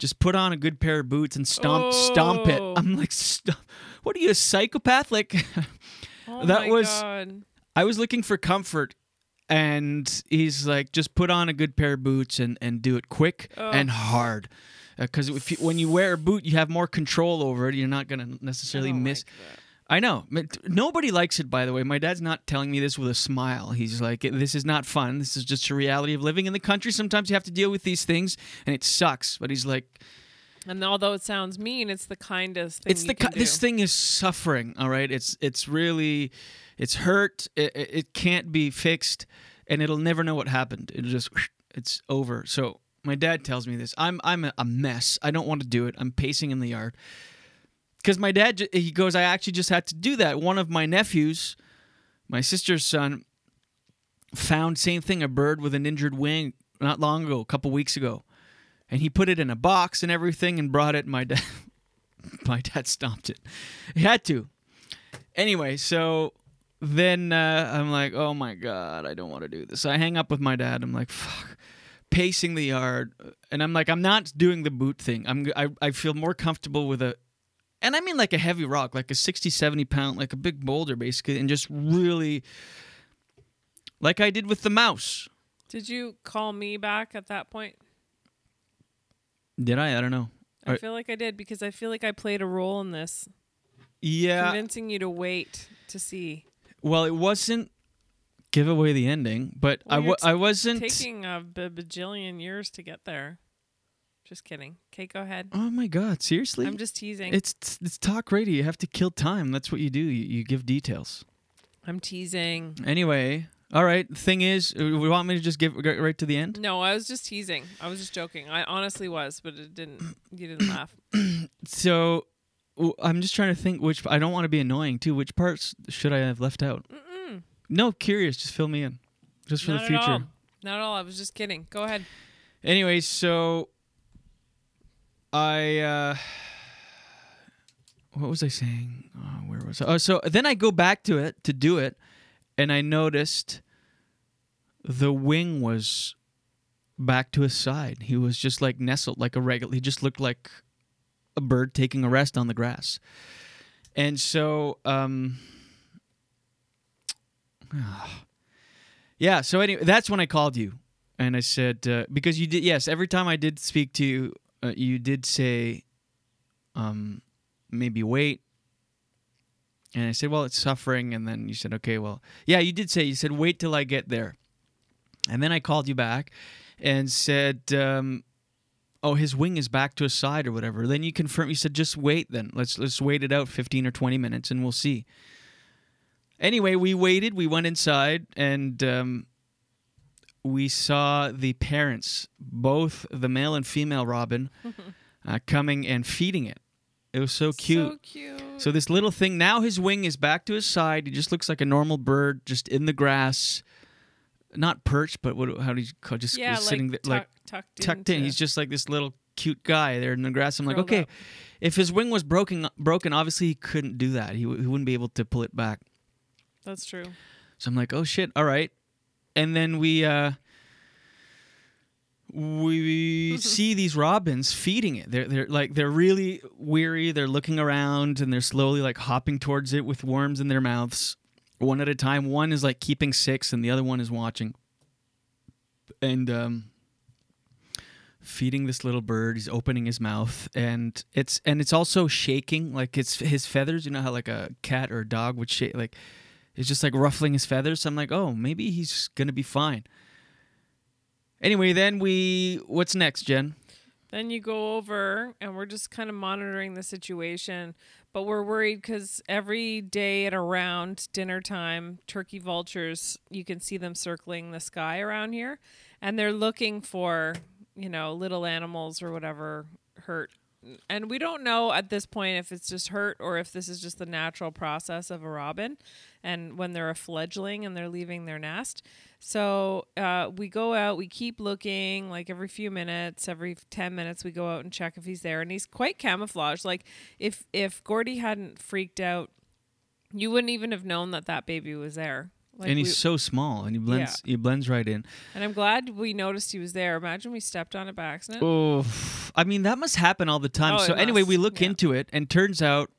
just put on a good pair of boots and stomp, stomp it. Oh. I'm like, "Stomp- what are you, a psychopath? Like, <laughs> oh that was. God. I was looking for comfort, and he's like, just put on a good pair of boots and and do it quick Ugh. and hard. Uh, because if you, when you wear a boot, you have more control over it. You're not gonna necessarily miss. I know. Nobody likes it, by the way. My dad's not telling me this with a smile. He's like, this is not fun. This is just a reality of living in the country. Sometimes you have to deal with these things, and it sucks. But he's like, And although it sounds mean, it's the kindest thing it's the ki- this thing is suffering. All right, it's it's really, it's hurt. It, it, it can't be fixed, and it'll never know what happened. It'll just, <sniffs> it's over. So my dad tells me this. I'm I'm a mess. I don't want to do it. I'm pacing in the yard because my dad he goes i actually just had to do that one of my nephews my sister's son found same thing a bird with an injured wing not long ago a couple weeks ago and he put it in a box and everything and brought it. My dad <laughs> my dad stomped it. He had to. Anyway so then uh, i'm like oh my god i don't want to do this. So i hang up with my dad. I'm like fuck pacing the yard. And i'm like i'm not doing the boot thing. I'm i, I feel more comfortable with a and I mean like a heavy rock, like a 60, 70 pound, like a big boulder basically, and just really, like I did with the mouse. Did you call me back at that point? Did I? I don't know. I feel like I did because I feel like I played a role in this, yeah. convincing you to wait to see. Well, it wasn't give away the ending, but I Well, w- you're I wasn't. taking a b- bajillion years to get there. Just kidding. Okay, go ahead. oh my god! Seriously? I'm just teasing. It's it's talk radio. You have to kill time. That's what you do. You, you give details. I'm teasing. Anyway, all right. Thing is, uh, we want me to just give get right to the end. No, I was just teasing. I was just joking. I honestly was, but it didn't. You didn't laugh. <clears throat> So w- I'm just trying to think which I don't want to be annoying too. Which parts should I have left out? Mm-mm. No, curious. Just fill me in, just for Not the at future. all. Not at all. I was just kidding. Go ahead. Anyway, so I uh what was I saying? Oh, where was I? Oh, so then I go back to it to do it, and I noticed the wing was back to his side. He was just like nestled like a regular. He just looked like a bird taking a rest on the grass. And so, um, <sighs> yeah. So anyway, that's when I called you, and I said uh, because you did yes. Every time I did speak to you, uh, you did say, um, maybe wait. And I said, well, it's suffering. And then you said, okay, well, yeah, you did say you said wait till I get there. And then I called you back and said, um, oh, his wing is back to his side or whatever. Then you confirmed. You said, just wait. Then let's let's wait it out, fifteen or twenty minutes, and we'll see. Anyway, we waited. We went inside and um, we saw the parents, both the male and female robin, <laughs> uh, coming and feeding it. It was so cute. So cute. So this little thing now his wing is back to his side. He just looks like a normal bird, just in the grass, not perched, but what? How do you call? Just Yeah, sitting like there, like tucked tucked in. He's just like this little cute guy there in the grass. I'm like, okay, up. if his wing was broken, broken, obviously he couldn't do that. He, w- he wouldn't be able to pull it back. That's true. So I'm like, oh shit, all right. And then we uh we see these robins feeding it. They're they're like they're really weary. They're looking around and they're slowly like hopping towards it with worms in their mouths, one at a time. One is like keeping six, and the other one is watching. And um, feeding this little bird. He's opening his mouth, and it's and it's also shaking. Like it's his feathers. You know how like a cat or a dog would shake. Like it's just like ruffling his feathers. So I'm like, oh, maybe he's gonna be fine. Anyway, then we what's next, Jen? Then you go over, and we're just kind of monitoring the situation. But we're worried because every day at around dinner time, turkey vultures, you can see them circling the sky around here. And they're looking for, you know, little animals or whatever hurt. And we don't know at this point if it's just hurt or if this is just the natural process of a robin and when they're a fledgling and they're leaving their nest. So uh, we go out, we keep looking like every few minutes, every 10 minutes, we go out and check if he's there. And he's quite camouflaged. Like if, if Gordy hadn't freaked out, you wouldn't even have known that that baby was there. Like and he's we- so small, and he blends he blends right in. and I'm glad we noticed he was there. Imagine we stepped on it by accident. Oh, I mean that must happen all the time. Oh, so anyway, must, we look into it, and turns out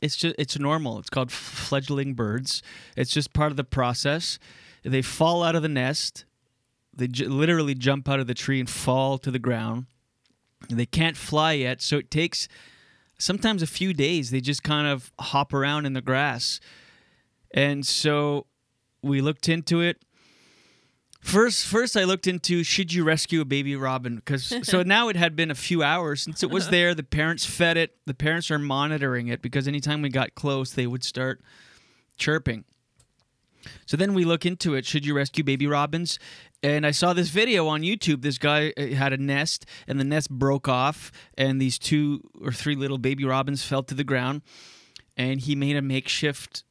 it's just it's normal. It's called fledgling birds. It's just part of the process. They fall out of the nest. They j- literally jump out of the tree and fall to the ground. They can't fly yet, so it takes sometimes a few days. They just kind of hop around in the grass, and so we looked into it. First, first I looked into should you rescue a baby robin because <laughs> so now it had been a few hours since it was there. The parents fed it. The parents are monitoring it because anytime we got close, they would start chirping. So then we look into it. Should you rescue baby robins? And I saw this video on YouTube. This guy uh, had a nest, and the nest broke off, and these two or three little baby robins fell to the ground. And he made a makeshift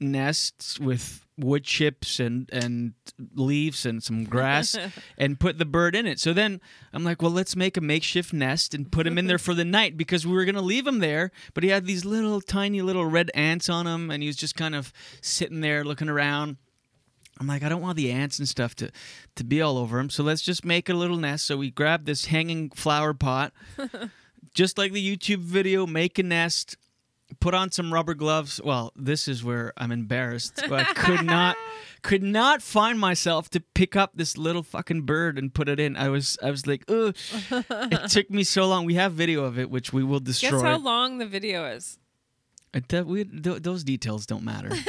nest with wood chips and and leaves and some grass <laughs> and put the bird in it. So then I'm like, well, let's make a makeshift nest and put him in there <laughs> for the night because we were gonna leave him there, but he had these little tiny little red ants on him and he was just kind of sitting there looking around. I'm like, I don't want the ants and stuff to to be all over him, so let's just make a little nest. So we grabbed this hanging flower pot, <laughs> just like the YouTube video, make a nest, put on some rubber gloves. Well, this is where I'm embarrassed. I could not <laughs> could not find myself to pick up this little fucking bird and put it in. I was I was like, ugh. it <laughs> took me so long. We have video of it, which we will destroy. Guess how long the video is? It- we, th- those details don't matter. <laughs>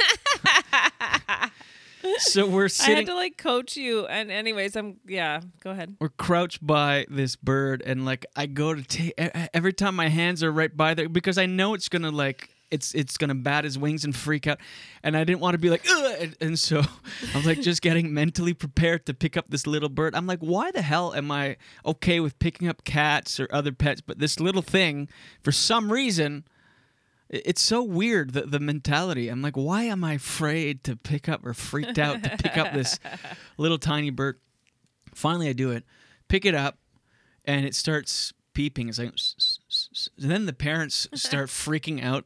so we're sitting. I had to like coach you. And anyways, I'm yeah. Go ahead. we're crouched by this bird and like i go to take every time my hands are right by there because i know it's gonna like it's it's gonna bat his wings and freak out, and I didn't want to be like, Ugh! And, and so <laughs> I was like just getting mentally prepared to pick up this little bird. I'm like, why the hell am I okay with picking up cats or other pets, but this little thing, for some reason. It's so weird the the mentality. I'm like, why am I afraid to pick up or freaked out to pick up this <laughs> little tiny bird? Finally, I do it, pick it up, and it starts peeping. It's like, and then the parents <laughs> start freaking out.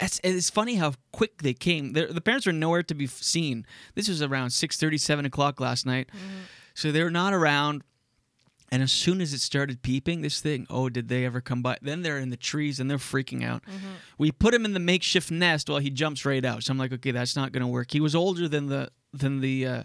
It's, it's funny how quick they came. They're, the parents were nowhere to be seen. This was around 6.30, 7 o'clock last night. Mm-hmm. So they were not around. And as soon as it started peeping, this thing, oh, did they ever come by? Then they're in the trees and they're freaking out. We put him in the makeshift nest while he jumps right out. So I'm like, okay, that's not going to work. He was older than the than the uh,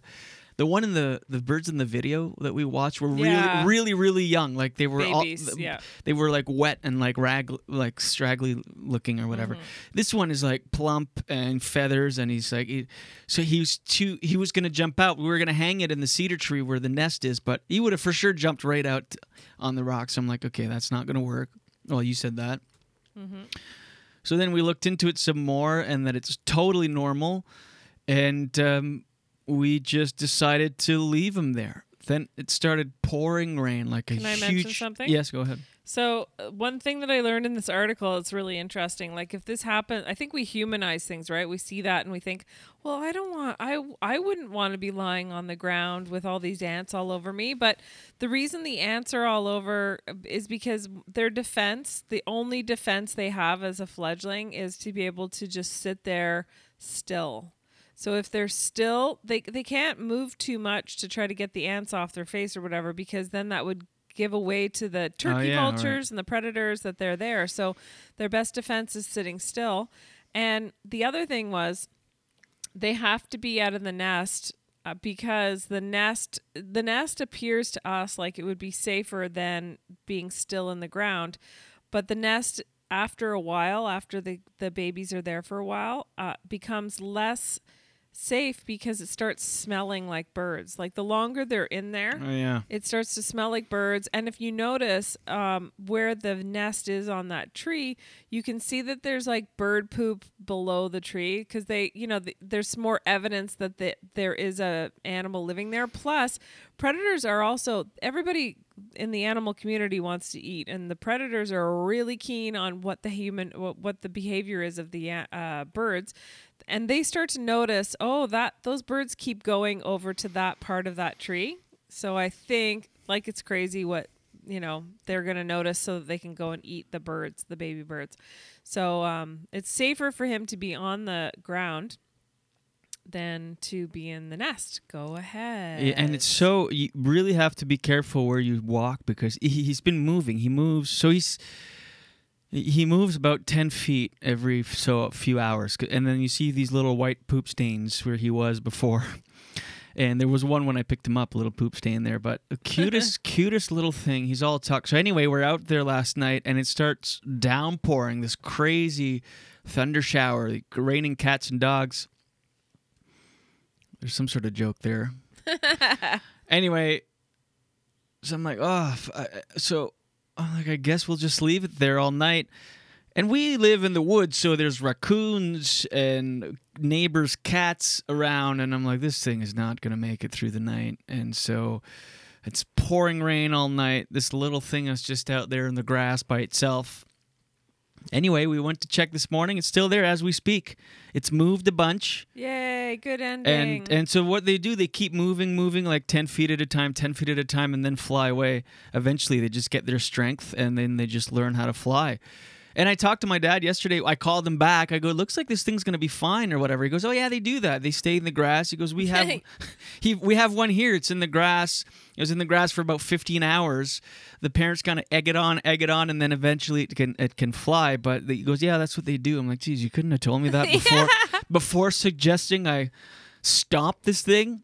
the one in the the birds in the video that we watched were really Yeah. really really young. Like they were Babies, all yeah. they were like wet and like rag like straggly looking or whatever. Mm-hmm. This one is like plump and feathers, and he's like, he, so he was too. He was gonna jump out. We were gonna hang it in the cedar tree where the nest is, but he would have for sure jumped right out on the rocks. I'm like, okay, that's not gonna work. Well, you said that. Mm-hmm. So then we looked into it some more, and that it's totally normal, and um, we just decided to leave him there. Then it started pouring rain like a Can I huge. mention something? Yes, go ahead. So uh, one thing that I learned in this article, it's really interesting. Like if this happened, I think we humanize things, right? We see that and we think, well, I don't want, I, I wouldn't want to be lying on the ground with all these ants all over me. But the reason the ants are all over uh, is because their defense, the only defense they have as a fledgling, is to be able to just sit there still. So if they're still, they they can't move too much to try to get the ants off their face or whatever, because then that would give away to the turkey yeah, all right. vultures and the predators that they're there. So their best defense is sitting still. And the other thing was they have to be out of the nest uh, because the nest the nest appears to us like it would be safer than being still in the ground but the nest after a while after the the babies are there for a while uh, becomes less safe because it starts smelling like birds like the longer they're in there Oh yeah. it starts to smell like birds. And if you notice um, where the nest is on that tree, you can see that there's like bird poop below the tree because they, you know, th- there's more evidence that the, there is a animal living there. Plus, predators are also everybody in the animal community wants to eat, and the predators are really keen on what the human, what, what the behavior is of the uh, birds and they start to notice oh that those birds keep going over to that part of that tree. So i think like it's crazy what you know they're going to notice so that they can go and eat the birds the baby birds. So um, it's safer for him to be on the ground than to be in the nest. Go ahead. Yeah, and it's so you really have to be careful where you walk because he, he's been moving. He moves, so he's he moves about ten feet every so few hours, and then you see these little white poop stains where he was before. <laughs> And there was one when I picked him up, a little poop stain there, but the cutest, <laughs> cutest little thing. He's all tucked. So anyway, we're out there last night, and it starts downpouring. This crazy thunder shower, like, raining cats and dogs. There's some sort of joke there. <laughs> anyway, so I'm like, oh, f- I- I- so like, I guess we'll just leave it there all night. And we live in the woods, so there's raccoons and neighbors' cats around, and I'm like, this thing is not gonna make it through the night. And so it's pouring rain all night. This little thing is just out there in the grass by itself. Anyway, we went to check this morning. It's still there as we speak. It's moved a bunch. yay good ending And and so what they do, they keep moving, moving like ten feet at a time, ten feet at a time, and then fly away. Eventually, they just get their strength, and then they just learn how to fly. And I talked to my dad yesterday. I called him back. I go, "Looks like this thing's gonna be fine or whatever." He goes, "Oh yeah, they do that. They stay in the grass." He goes, "We have, <laughs> <laughs> he we have one here. It's in the grass. It was in the grass for about 15 hours. The parents kind of egg it on, egg it on, and then eventually it can it can fly." But he goes, "Yeah, that's what they do." I'm like, "Geez, you couldn't have told me that <laughs> before before suggesting I stomp this thing."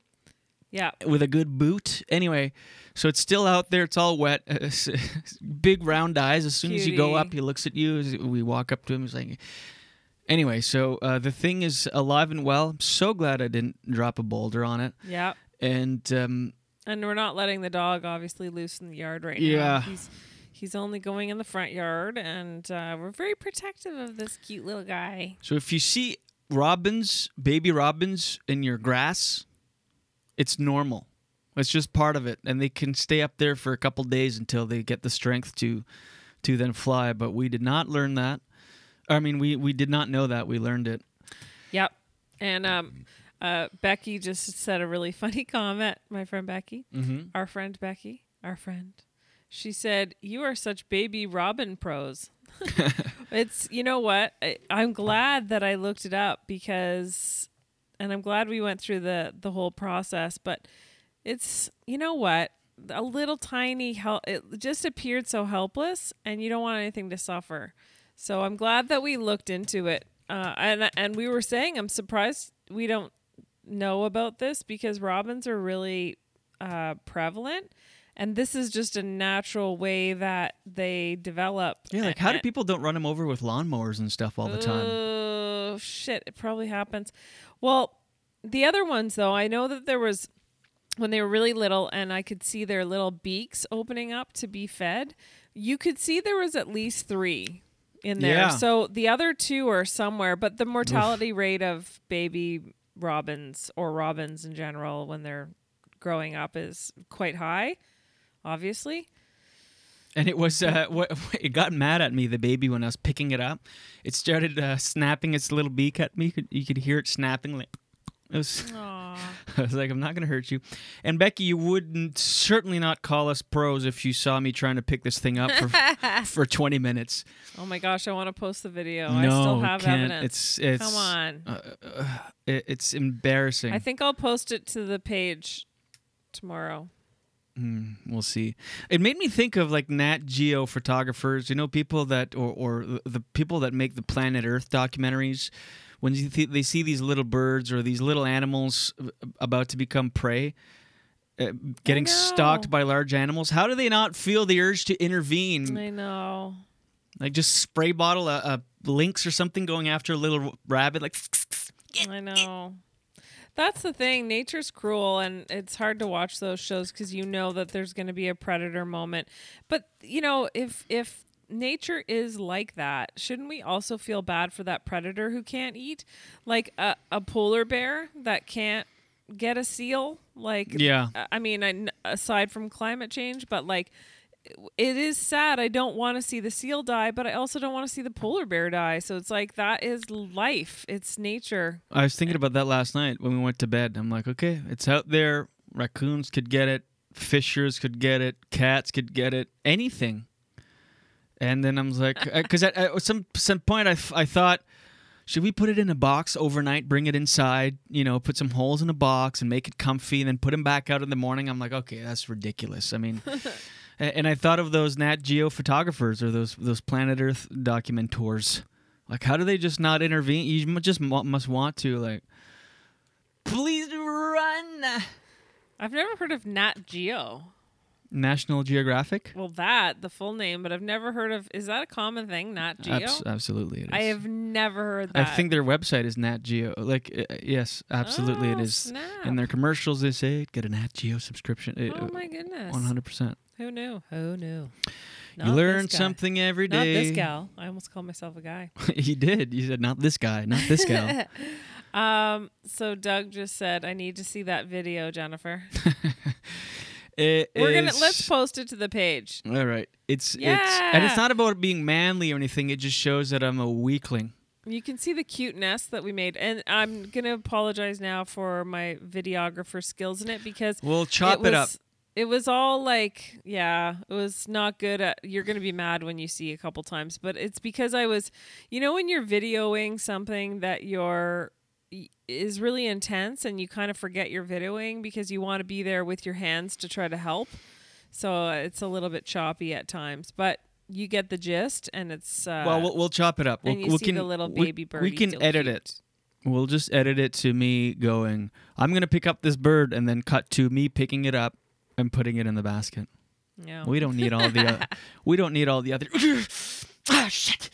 Yeah with a good boot. Anyway, so it's still out there. It's all wet. <laughs> Big round eyes. As soon as you go up, he looks at you. As we walk up to him, he's like. Anyway, so uh, the thing is alive and well. I'm so glad I didn't drop a boulder on it. yeah And um, And we're not letting the dog obviously loose in the yard right now. Yeah. He's he's only going in the front yard, and uh, we're very protective of this cute little guy. So if you see robins, baby robins in your grass, it's normal. It's just part of it, and they can stay up there for a couple days until they get the strength to to then fly. But we did not learn that. I mean, we we did not know that. We learned it. Yep. And um, uh, Becky just said a really <laughs> funny comment. My friend Becky, mm-hmm. our friend Becky, our friend. She said, "You are such baby Robin pros." <laughs> it's you know what? I, I'm glad that I looked it up because, and I'm glad we went through the the whole process. But it's you know what? A little tiny help. It just appeared so helpless, and you don't want anything to suffer. So I'm glad that we looked into it. Uh, and and we were saying I'm surprised we don't know about this because robins are really uh, prevalent, and this is just a natural way that they develop. Yeah, like how do people don't run them over with lawnmowers and stuff all the time? Oh shit! It probably happens. Well, the other ones though, I know that there was when they were really little, and I could see their little beaks opening up to be fed. You could see there was at least three in there. Yeah. So the other two are somewhere, but the mortality rate of baby robins or robins in general when they're growing up is quite high. Obviously. And it was uh, what <laughs> it got mad at me. The baby when I was picking it up, it started uh, snapping its little beak at me. You could, you could hear it snapping. Like <laughs> it was. <laughs> I was like, I'm not gonna hurt you. And Becky, you wouldn't certainly not call us pros if you saw me trying to pick this thing up for for 20 minutes. Oh my gosh, I want to post the video. no, I still have can't. evidence. It's it's. Come on. uh, uh, it, it's embarrassing. I think I'll post it to the page tomorrow. Mm, we'll see. It made me think of like Nat Geo photographers, you know, people that or or the- people that make the Planet Earth documentaries. When you th- they see these little birds or these little animals about to become prey, uh, getting stalked by large animals, how do they not feel the urge to intervene? I know. Like just spray bottle a, a lynx or something going after a little rabbit, like I know. That's the thing. Nature's cruel, and it's hard to watch those shows because you know that there's going to be a predator moment. But you know, if if nature is like that, shouldn't we also feel bad for that predator who can't eat, like a, a polar bear that can't get a seal? Like, Yeah. I- I mean, aside from climate change, but like. It is sad. I don't want to see the seal die, but I also don't want to see the polar bear die. So it's like that is life. It's nature. I was thinking about that last night when we went to bed. I'm like, okay, it's out there. Raccoons could get it. Fishers could get it. Cats could get it. Anything. And then I was like, <laughs> uh, because at, at some some point I, f- I thought, should we put it in a box overnight, bring it inside, you know, put some holes in a box and make it comfy, and then put them back out in the morning? I'm like, okay, that's ridiculous. I mean, <laughs> and I thought of those Nat Geo photographers or those those Planet Earth documentors. Like, how do they just not intervene? You just must want to, like, please run. I've never heard of Nat Geo. National Geographic. Well, that the full name, but I've never heard of. Is that a common thing, Nat Geo? Abs- absolutely, it is. I have never heard that. I think their website is Nat Geo. Like, uh, yes, absolutely, it Oh, is. snap. In their commercials, they say get a Nat Geo subscription. Oh my goodness. One hundred percent. Who knew? Who knew? You learn something every day. Not this gal. I almost called myself a guy. <laughs> you did. You said not this guy, not this gal. <laughs> um. So Doug just said, "I need to see that video, Jennifer." <laughs> It We're gonna let's post it to the page. All right. It's it's and it's not about being manly or anything. It just shows that I'm a weakling. You can see the cute nest that we made, and I'm gonna apologize now for my videographer skills in it because We'll chop it up. It was all like, yeah, it was not good. At, you're gonna be mad when you see a couple times, but it's because I was, you know, when you're videoing something that you're is really intense and you kind of forget you're videoing because you want to be there with your hands to try to help. So uh, it's a little bit choppy at times, but you get the gist, and it's uh, well, we'll we'll chop it up. and we'll, you we see can, the little baby We can edit cute. it. We'll just edit it to me going. I'm gonna pick up this bird, and then cut to me picking it up and putting it in the basket. Yeah. We don't need all the. Other, <laughs> we don't need all the other. <clears throat> ah shit.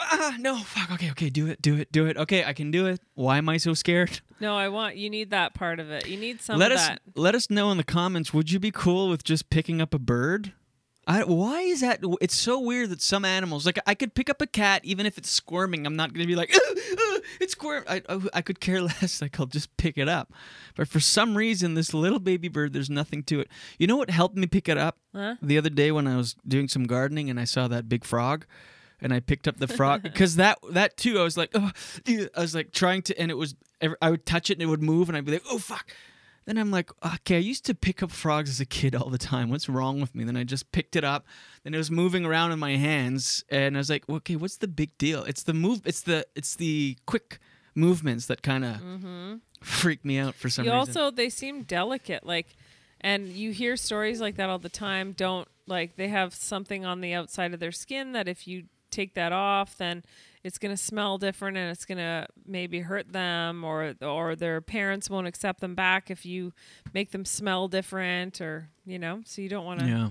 Ah, no, fuck. Okay, okay, do it, do it, do it. Okay, I can do it. Why am I so scared? <laughs> No, I want you need that part of it. You need some let of us that. let us know in the comments. Would you be cool with just picking up a bird? I, why is that? It's so weird that some animals, like I could pick up a cat even if it's squirming. I'm not gonna be like, "Ugh, <laughs> ugh, it's squirm. I, I, I could care <laughs> less. Like I'll just pick it up. But for some reason, this little baby bird, there's nothing to it. You know what helped me pick it up Huh? the other day when I was doing some gardening and I saw that big frog, and I picked up the frog <laughs> because that that too. I was like, oh. I was like trying to, and it was. I would touch it and it would move, and I'd be like, oh fuck. Then I'm like, okay, I used to pick up frogs as a kid all the time. What's wrong with me? Then I just picked it up. Then it was moving around in my hands, and I was like, okay, what's the big deal? It's the move. It's the it's the quick movements that kind of Mhm. freak me out for some you reason. also they seem delicate like and you hear stories like that all the time don't like they have something on the outside of their skin that if you take that off then it's going to smell different and it's going to maybe hurt them or or their parents won't accept them back if you make them smell different or you know so you don't want to Yeah.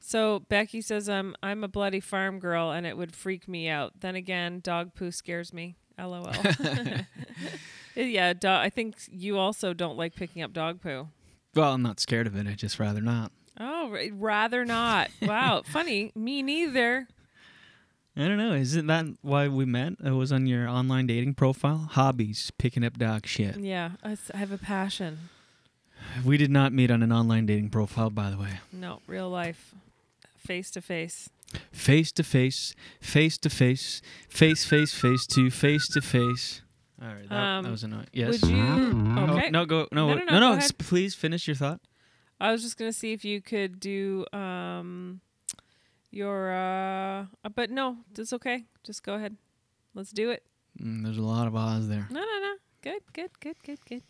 so Becky says I'm I'm a bloody farm girl and it would freak me out. Then again, dog poo scares me. LOL. <laughs> <laughs> yeah, do- I think you also don't like picking up dog poo. well, I'm not scared of it. I just rather not. Oh, ra- rather not. Wow, funny. Me neither. I don't know. Isn't that why we met? It was on your online dating profile. Hobbies, picking up dog shit. Yeah, I s- I have a passion. We did not meet on an online dating profile, by the way. No, real life, face to face. Face to face, face to face, face face face to face to face. All right, that, Um, that was annoying. Yes. Would you? Oh, Okay. no, go. No, no, no, no, no. go s- ahead. please finish your thought. I was just gonna see if you could do um your uh, uh, but no, it's okay. Just go ahead. Let's do it. Mm, there's a lot of Oz there. No, no, no. Good, good, good, good, good.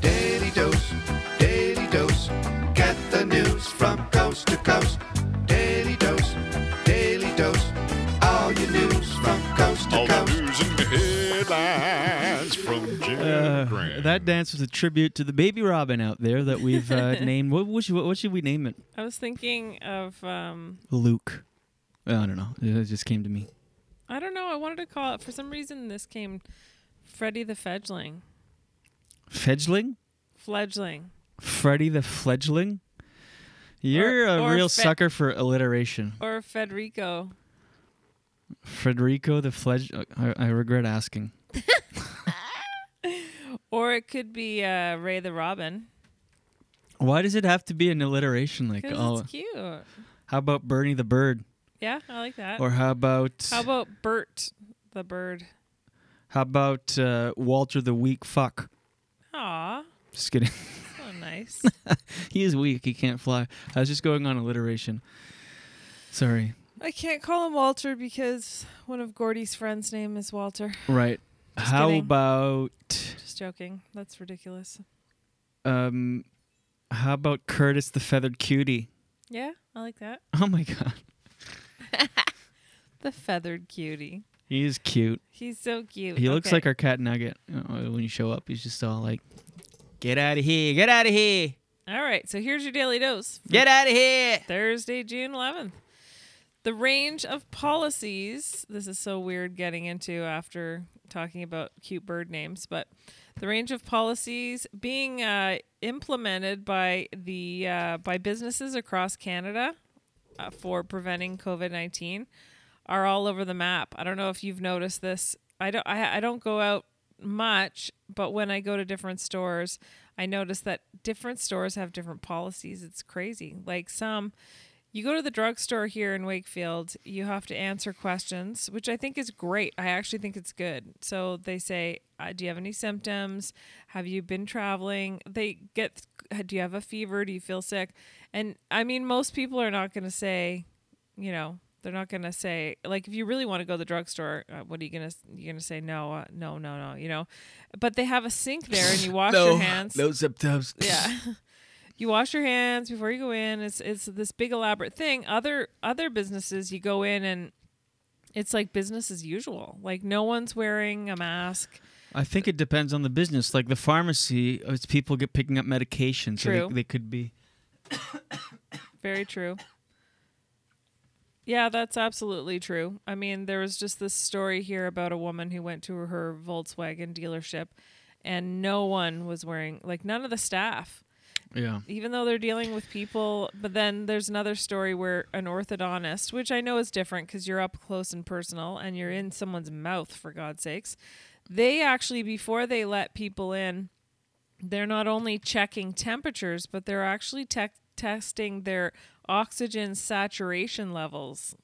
Daily dose, daily dose. Get the news from coast to coast. Jim that dance was a tribute to the baby robin out there that we've uh, <laughs> named. What, what, should, what should we name it? I was thinking of um Luke. I don't know. It just came to me. I don't know, I wanted to call it for some reason this came Freddy the Fledgling. Fledgling? Fledgling. Freddy the Fledgling? You're a or real Fe- sucker for alliteration. Or Federico. Federico the Fledge. I, I regret asking. <laughs> Or it could be uh Ray the Robin. Why does it have to be an alliteration? Like, oh, it's cute. how about Bernie the Bird? Yeah, I like that. Or how about How about Bert the bird? how about uh, Walter the Weak Fuck? Aw. Just kidding. <laughs> So nice. <laughs> he is weak. He can't fly. I was just going on alliteration. Sorry. I can't call him Walter because one of Gordy's friends' name is Walter. Right. Just how kidding. about Just joking. That's ridiculous. um, how about Curtis the Feathered Cutie? Yeah, I like that. Oh my god, <laughs> The feathered cutie. he is cute. He's so cute. He looks Okay. like our cat Nugget. Uh, when you show up, he's just all like, "Get out of here! Get out of here! All right, so here's your daily dose. Get out of here!" Thursday, June 11th. The range of policies. This is so weird getting into after talking about cute bird names, but the range of policies being uh, implemented by the uh, by businesses across Canada uh, for preventing COVID nineteen are all over the map. I don't know if you've noticed this. I don't. I, I don't go out much, but when I go to different stores, I notice that different stores have different policies. It's crazy. Like some, you go to the drugstore here in Wakefield, you have to answer questions, which I think is great. I actually think it's good. So they say, uh, "Do you have any symptoms? Have you been traveling?" They get, "Do you have a fever? Do you feel sick?" And I mean, most people are not going to say, you know, they're not going to say like if you really want to go to the drugstore, uh, what are you going to you're going to say no, uh, no, no, no, you know. But they have a sink there and you wash <laughs> your hands. No symptoms. Yeah. <laughs> you wash your hands before you go in. It's it's this big elaborate thing. Other other businesses you go in and it's like business as usual. Like no one's wearing a mask. I think it depends on the business. Like the pharmacy, uh, it's people get picking up medication, so True. they, they could be. <coughs> Very true. Yeah, that's absolutely true. I mean, there was just this story here about a woman who went to her Volkswagen dealership and no one was wearing like none of the staff. Yeah. even though they're dealing with people. But then there's another story where an orthodontist, which I know is different because you're up close and personal and you're in someone's mouth, for God's sakes. They actually, before they let people in, they're not only checking temperatures, but they're actually te- testing their oxygen saturation levels.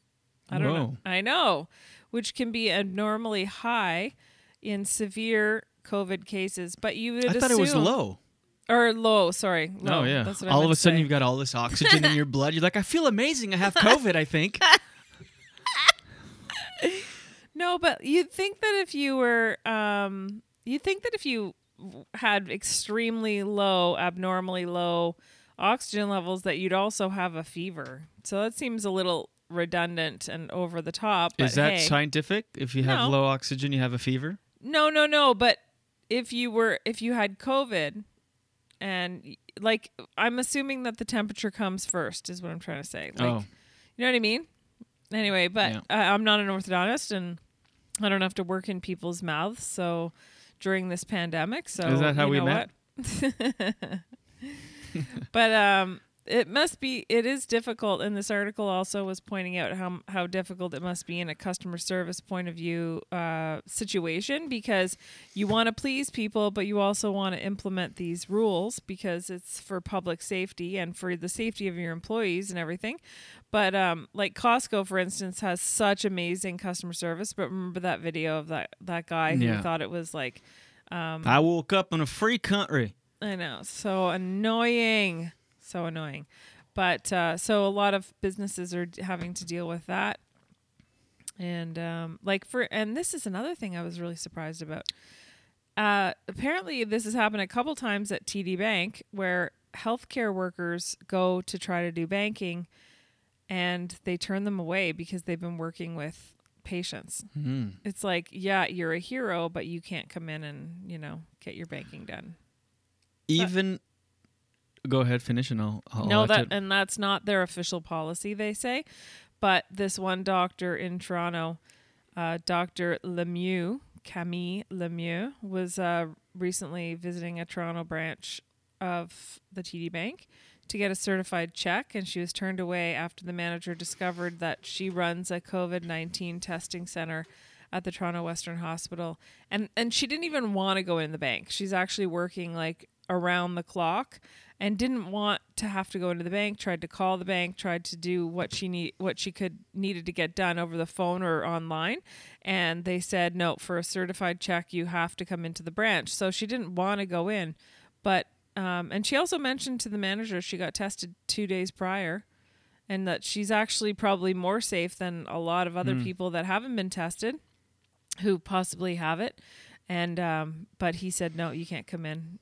I don't know. I know, which can be abnormally high in severe COVID cases. But you would I thought it was assume- low. Or low. Sorry, low. Oh yeah. That's what I All of a sudden say. you've got all this oxygen in your blood. You're like, I feel amazing. I have COVID. I think. <laughs> No, but you'd think that if you were, um, you'd think that if you had extremely low, abnormally low oxygen levels, that you'd also have a fever. So that seems a little redundant and over the top. But Is that hey. scientific? If you have No. low oxygen, you have a fever. No, no, no. But if you were, if you had COVID, and like, I'm assuming that the temperature comes first, is what I'm trying to say. Like, Oh. you know what I mean? Anyway, but Yeah. I I'm not an orthodontist, and I don't have to work in people's mouths. So during this pandemic, so Is that how we met? <laughs> but um it must be it is difficult and this article also was pointing out how how difficult it must be in a customer service point of view uh, situation because you want to please people but you also want to implement these rules because it's for public safety and for the safety of your employees and everything but um like Costco for instance has such amazing customer service but remember that video of that that guy who Yeah. thought it was like um I woke up in a free country. I know. So annoying. So annoying. But uh, so a lot of businesses are d- having to deal with that. And um, like for, and this is another thing I was really surprised about. Uh, apparently, this has happened a couple times at TD Bank where healthcare workers go to try to do banking and they turn them away because they've been working with patients. Hmm. It's like, yeah, you're a hero, but you can't come in and, you know, get your banking done. Even. Go ahead, finish, and I'll. I'll no, that it- and that's not their official policy. They say, but this one doctor in Toronto, uh, Doctor Lemieux, Camille Lemieux, was uh, recently visiting a Toronto branch of the TD Bank to get a certified check, and she was turned away after the manager discovered that she runs a COVID nineteen testing center at the Toronto Western Hospital, and and she didn't even want to go in the bank. She's actually working like around the clock and didn't want to have to go into the bank tried to call the bank tried to do what she need what she could needed to get done over the phone or online. And they said no for a certified check you have to come into the branch. So she didn't want to go in. But um, and she also mentioned to the manager she got tested two days prior and that she's actually probably more safe than a lot of other Hmm. people that haven't been tested who possibly have it. And um, but he said no you can't come in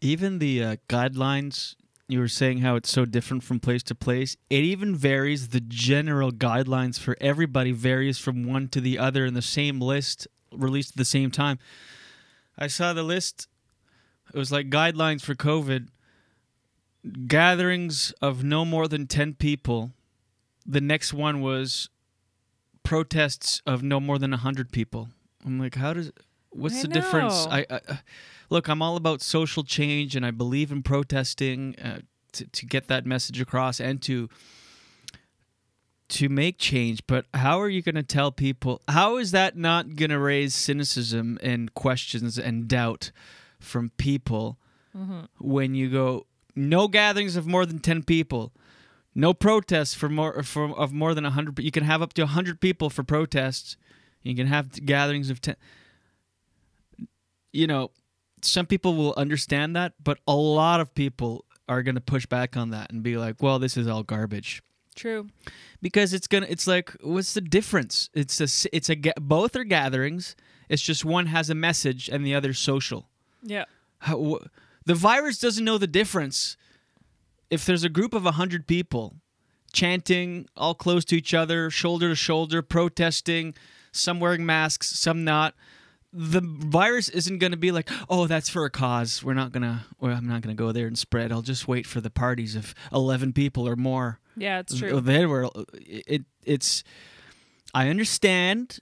even the uh, guidelines you were saying how it's so different from place to place it even varies. The general guidelines for everybody varies from one to the other in the same list released at the same time. I saw the list it was like guidelines for covid. Gatherings of no more than 10 people. The next one was protests of no more than 100 people. I'm like how does what's I the difference? know. I, I uh, look i'm all about social change and i believe in protesting uh, to, to get that message across and to to make change but how are you going to tell people how is that not going to raise cynicism and questions and doubt from people Mhm. when you go no gatherings of more than 10 people no protests for more for of more than 100 but you can have up to 100 people for protests you can have gatherings of 10 you know some people will understand that but a lot of people are going to push back on that and be like well this is all garbage. True. Because it's gonna it's like what's the difference? It's a it's a both are gatherings it's just one has a message and the other social. Yeah. How, wh- the virus doesn't know the difference. If there's a group of 100 people chanting all close to each other shoulder to shoulder protesting some wearing masks some not the virus isn't going to be like oh that's for a cause we're not going to well, i'm not going to go there and spread i'll just wait for the parties of 11 people or more Yeah, it's true. They were uh, it. It's. I understand,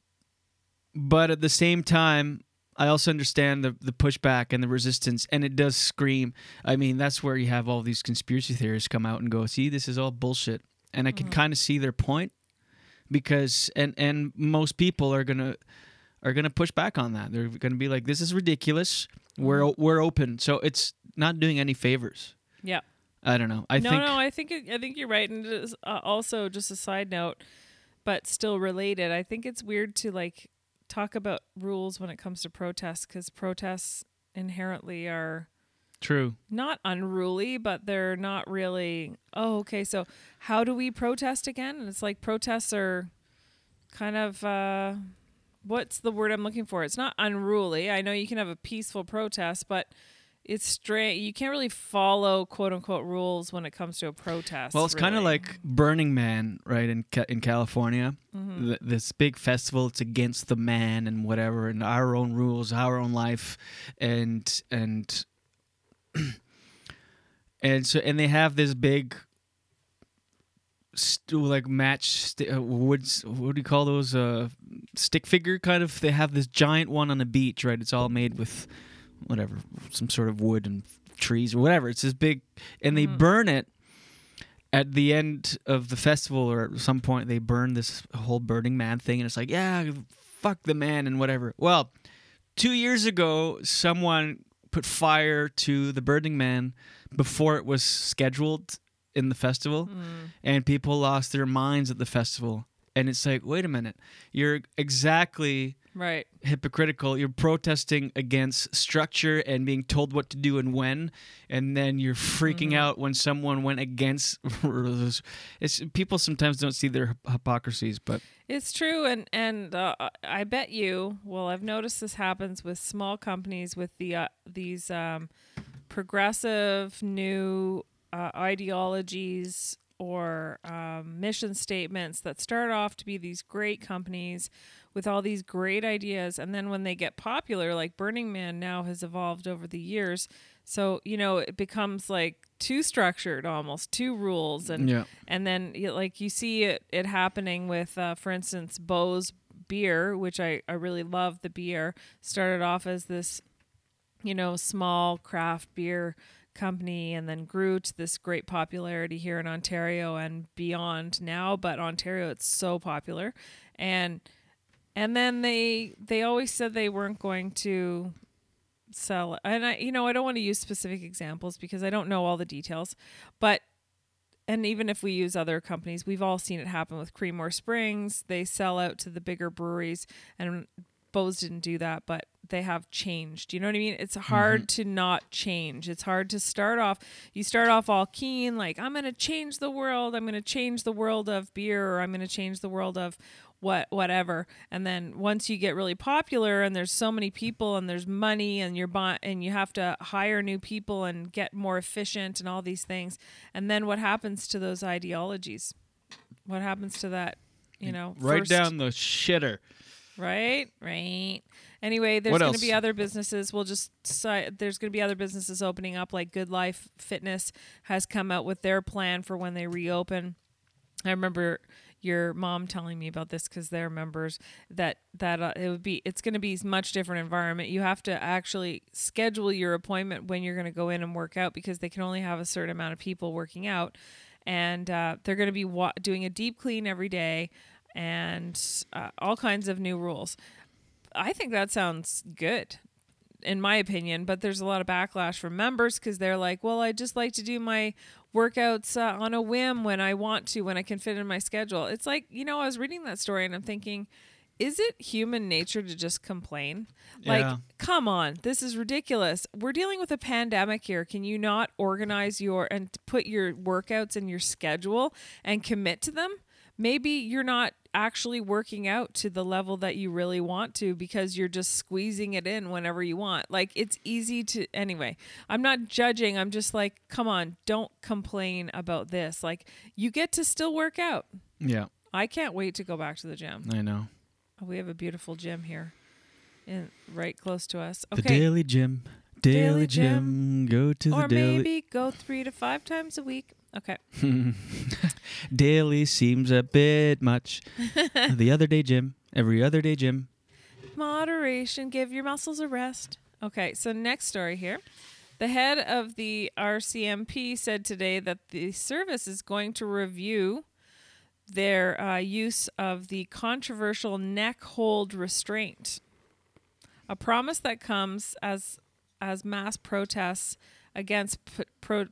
but at the same time, I also understand the the pushback and the resistance, and it does scream. I mean, that's where you have all these conspiracy theorists come out and go, "See, this is all bullshit," and I can mm-hmm. kind of see their point because and and most people are gonna are gonna push back on that. They're gonna be like, "This is ridiculous. We're o- we're open," so it's not doing any favors. Yeah. I don't know. I no, think no, I think it, I think you're right, and it is, uh, also just a side note, but still related. I think it's weird to like talk about rules when it comes to protests because protests inherently are true. not unruly, but they're not really. Oh, okay. So how do we protest again? And it's like protests are kind of. uh What's the word I'm looking for? It's not unruly. I know you can have a peaceful protest, but it's straight. You can't really follow quote unquote rules when it comes to a protest. Well, it's kind of like Burning Man, right in Ca- in California. Mhm. Th- this big festival. It's against the man and whatever, and our own rules, our own life, and and <clears throat> and so and they have this big. St- like match st- uh, woods what do you call those uh stick figure kind of? They have this giant one on the beach right? It's all made with whatever some sort of wood and trees or whatever. It's this big and they burn it at the end of the festival or at some point they burn this whole burning man thing and it's like yeah fuck the man and whatever. Well two years ago someone put fire to the burning man before it was scheduled in the festival and people lost their minds at the festival and it's like wait a minute you're exactly right hypocritical. You're protesting against structure and being told what to do and when, and then you're freaking Mm-hmm. out when someone went against. <laughs> it's people sometimes don't see their hypocrisies, but It's true, and and uh, I bet you. Well, I've noticed this happens with small companies with the uh, these um, progressive new uh, ideologies or um, mission statements that start off to be these great companies with all these great ideas, and then when they get popular, like Burning Man now has evolved over the years. So you know it becomes like too structured, almost too rules, and Yeah. and then like you see it, it happening with uh, for instance Beau's beer which I, I really love the beer started off as this you know small craft beer company and then grew to this great popularity here in ontario and beyond now but ontario it's so popular and and then they they always said they weren't going to sell and i you know i don't want to use specific examples because i don't know all the details but and even if we use other companies, we've all seen it happen with Creemore Springs. They sell out to the bigger breweries, and Beau's didn't do that, but they have changed. You know what I mean? It's hard mm-hmm. to not change. It's hard to start off. You start off all keen, like I'm going to change the world. I'm going to change the world of beer, or I'm going to change the world of what whatever and then once you get really popular and there's so many people and there's money and you're buy- and you have to hire new people and get more efficient and all these things and then what happens to those ideologies what happens to that you know right first- down the shitter. Right, right. Anyway, there's What going to else? be other businesses. We'll just si- there's going to be other businesses opening up. Like GoodLife Fitness has come out with their plan for when they reopen. I remember your mom telling me about this because they're members that that uh, it would be it's going to be much different environment. You have to actually schedule your appointment when you're going to go in and work out because they can only have a certain amount of people working out, and uh, they're going to be wa- doing a deep clean every day and uh, all kinds of new rules. I think that sounds good in my opinion, but there's a lot of backlash from members because they're like, well, I just like to do my workouts uh, on a whim when I want to, when I can fit in my schedule. It's like, you know, I was reading that story and I'm thinking, is it human nature to just complain? Like, come on, this is ridiculous. We're dealing with a pandemic here. Can you not organize your and put your workouts in your schedule and commit to them? Maybe you're not actually working out to the level that you really want to because you're just squeezing it in whenever you want. Like it's easy to anyway. I'm not judging. I'm just like, come on, don't complain about this. Like you get to still work out. Yeah, I can't wait to go back to the gym. I know. Oh, we have a beautiful gym here, in right close to us. The daily gym, daily, Daily gym. Go to or the daily. Or maybe go three to five times a week. Okay. <laughs> daily seems a bit much. <laughs> the other day Jim. every other day Jim. moderation. Give your muscles a rest. Okay, so next story here. The head of the RCMP said today that the service is going to review their uh, use of the controversial neck hold restraint, a promise that comes as as mass protests against p- pro-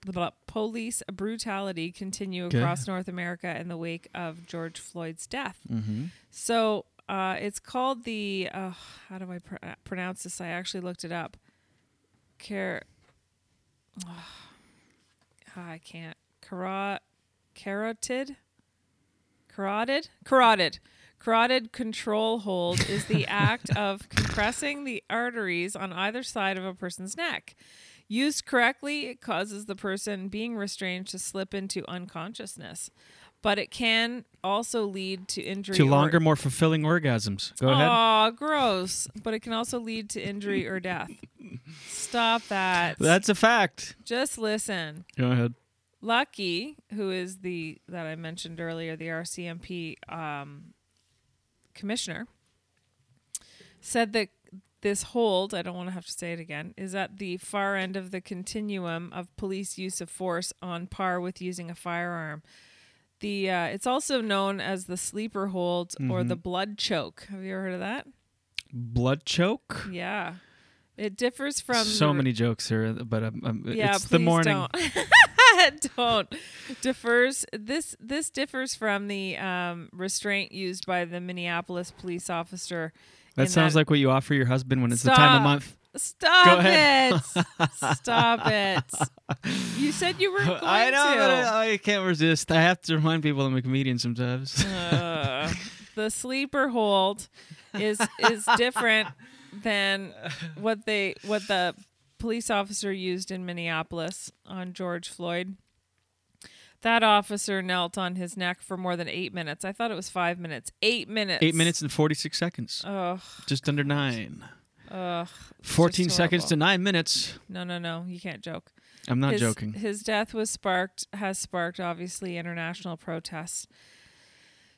police brutality continue Okay. across North America in the wake of George Floyd's death. Mhm. So uh, it's called the uh, how do I pr- uh, pronounce this? I actually looked it up. Car. I can't. Carot. Carotid. Carotid. Carotid. Carotid control hold is the <laughs> act of compressing the arteries on either side of a person's neck. Used correctly, it causes the person being restrained to slip into unconsciousness, but it can also lead to injury. To or- longer, more fulfilling orgasms. Go ahead. Aw, gross. But it can also lead to injury or death. Stop that. That's a fact. Just listen. Go ahead. Lucki, who is the that I mentioned earlier, the RCMP um, commissioner, said that this hold, I don't want to have to say it again, is at the far end of the continuum of police use of force on par with using a firearm. The uh, it's also known as the sleeper hold or Mhm. the blood choke. Have you ever heard of that? Blood choke. Yeah. It differs from so the- many jokes here, but um, um, yeah, it's the morning. Don't. <laughs> don't. Differs. This this differs from the um, restraint used by the Minneapolis police officer. That sounds that- like what you offer your husband when it's the time of month. Stop it! <laughs> Stop it! You said you were <laughs> going I know, to. I, I can't resist. I have to remind people I'm a comedian sometimes. Uh, <laughs> the sleeper hold is is different than what they what the police officer used in Minneapolis on George Floyd. That officer knelt on his neck for more than eight minutes. I thought it was five minutes. Eight minutes. Eight minutes and 46 seconds. Ugh. Just under nine. Ugh. 14 seconds to nine minutes. No, no, no. You can't joke. I'm not His- joking. His death was sparked has sparked obviously international protests.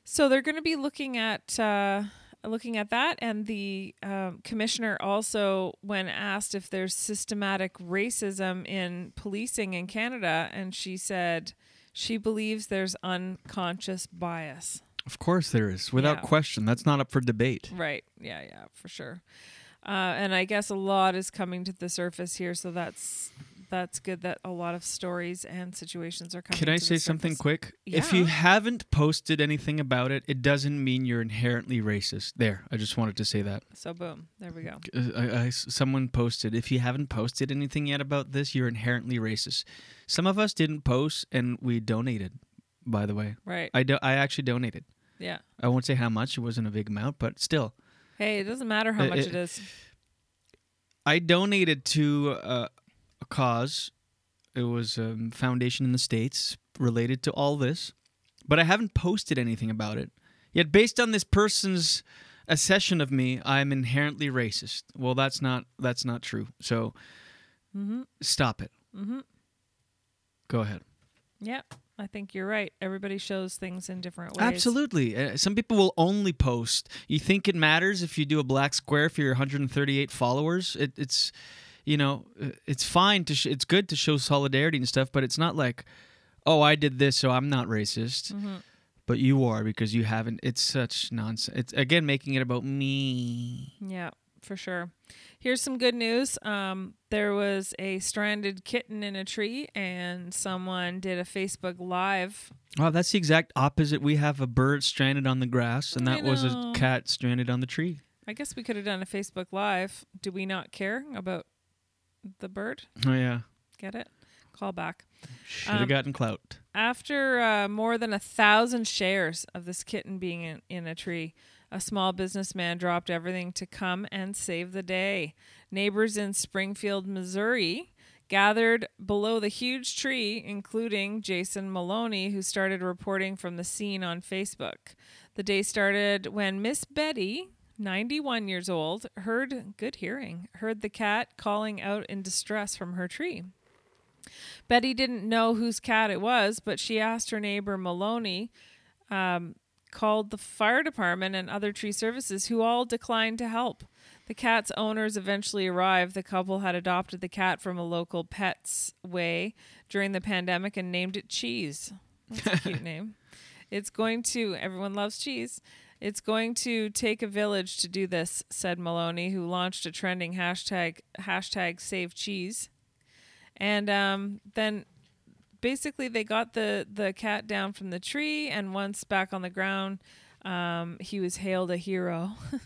So they're going to be looking at uh, looking at that, and the um, commissioner also, when asked if there's systematic racism in policing in Canada, and she said she believes there's unconscious bias. Of course there is, without Yeah. question. That's not up for debate. Right. Yeah. Yeah. For sure. Uh, and I guess a lot is coming to the surface here, so that's that's good that a lot of stories and situations are coming. Can I say something quick? If you haven't posted anything about it, it doesn't mean you're inherently racist. There, I just wanted to say that. So boom, there we go. Uh, I, I- someone posted, if you haven't posted anything yet about this, you're inherently racist. Some of us didn't post, and we donated. By the way, Right. I do, I actually donated. Yeah. I won't say how much. It wasn't a big amount, but still, Hey, it doesn't matter how Uh, much it- it is. I donated to uh, cause. It was a foundation in the states related to all this, but I haven't posted anything about it yet. Based on this person's accession of me, I'm inherently racist. Well, that's not that's not true. So Mm-hmm. stop it. Mm-hmm. Go ahead. Yeah, I think you're right. Everybody shows things in different ways. Absolutely. Uh, some people will only post. You think it matters if you do a black square for your 138 followers? It, it's, you know, uh, it's fine to. Sh- it's good to show solidarity and stuff, but it's not like, oh, I did this, so I'm not racist. Mhm. But you are because you haven't. It's such nonsense. It's again making it about me. Yeah, for sure. Here's some good news. Um, there was a stranded kitten in a tree, and someone did a Facebook Live. Wow, that's the exact opposite. We have a bird stranded on the grass, and that was a cat stranded on the tree. I guess we could have done a Facebook Live. Do we not care about the bird? Oh yeah, Get it? Call back. should have Um, gotten clout. After uh, more than a thousand shares of this kitten being in, in a tree, a small businessman dropped everything to come and save the day. Neighbors in Springfield, Missouri gathered below the huge tree, including Jason Maloney, who started reporting from the scene on Facebook. The day started when Miss Betty, 91 years old, heard good hearing, heard the cat calling out in distress from her tree. Betty didn't know whose cat it was, but she asked her neighbor Maloney, um, called the fire department and other tree services, who all declined to help. The cat's owners eventually arrived. The couple had adopted the cat from a local Pets Way during the pandemic and named it Cheese. That's a cute <laughs> name. It's going to, everyone loves cheese. It's going to take a village to do this, said Maloney, who launched a trending hashtag, hashtag save cheese. And um, then basically they got the, the cat down from the tree, and once back on the ground, um, he was hailed a hero. <laughs>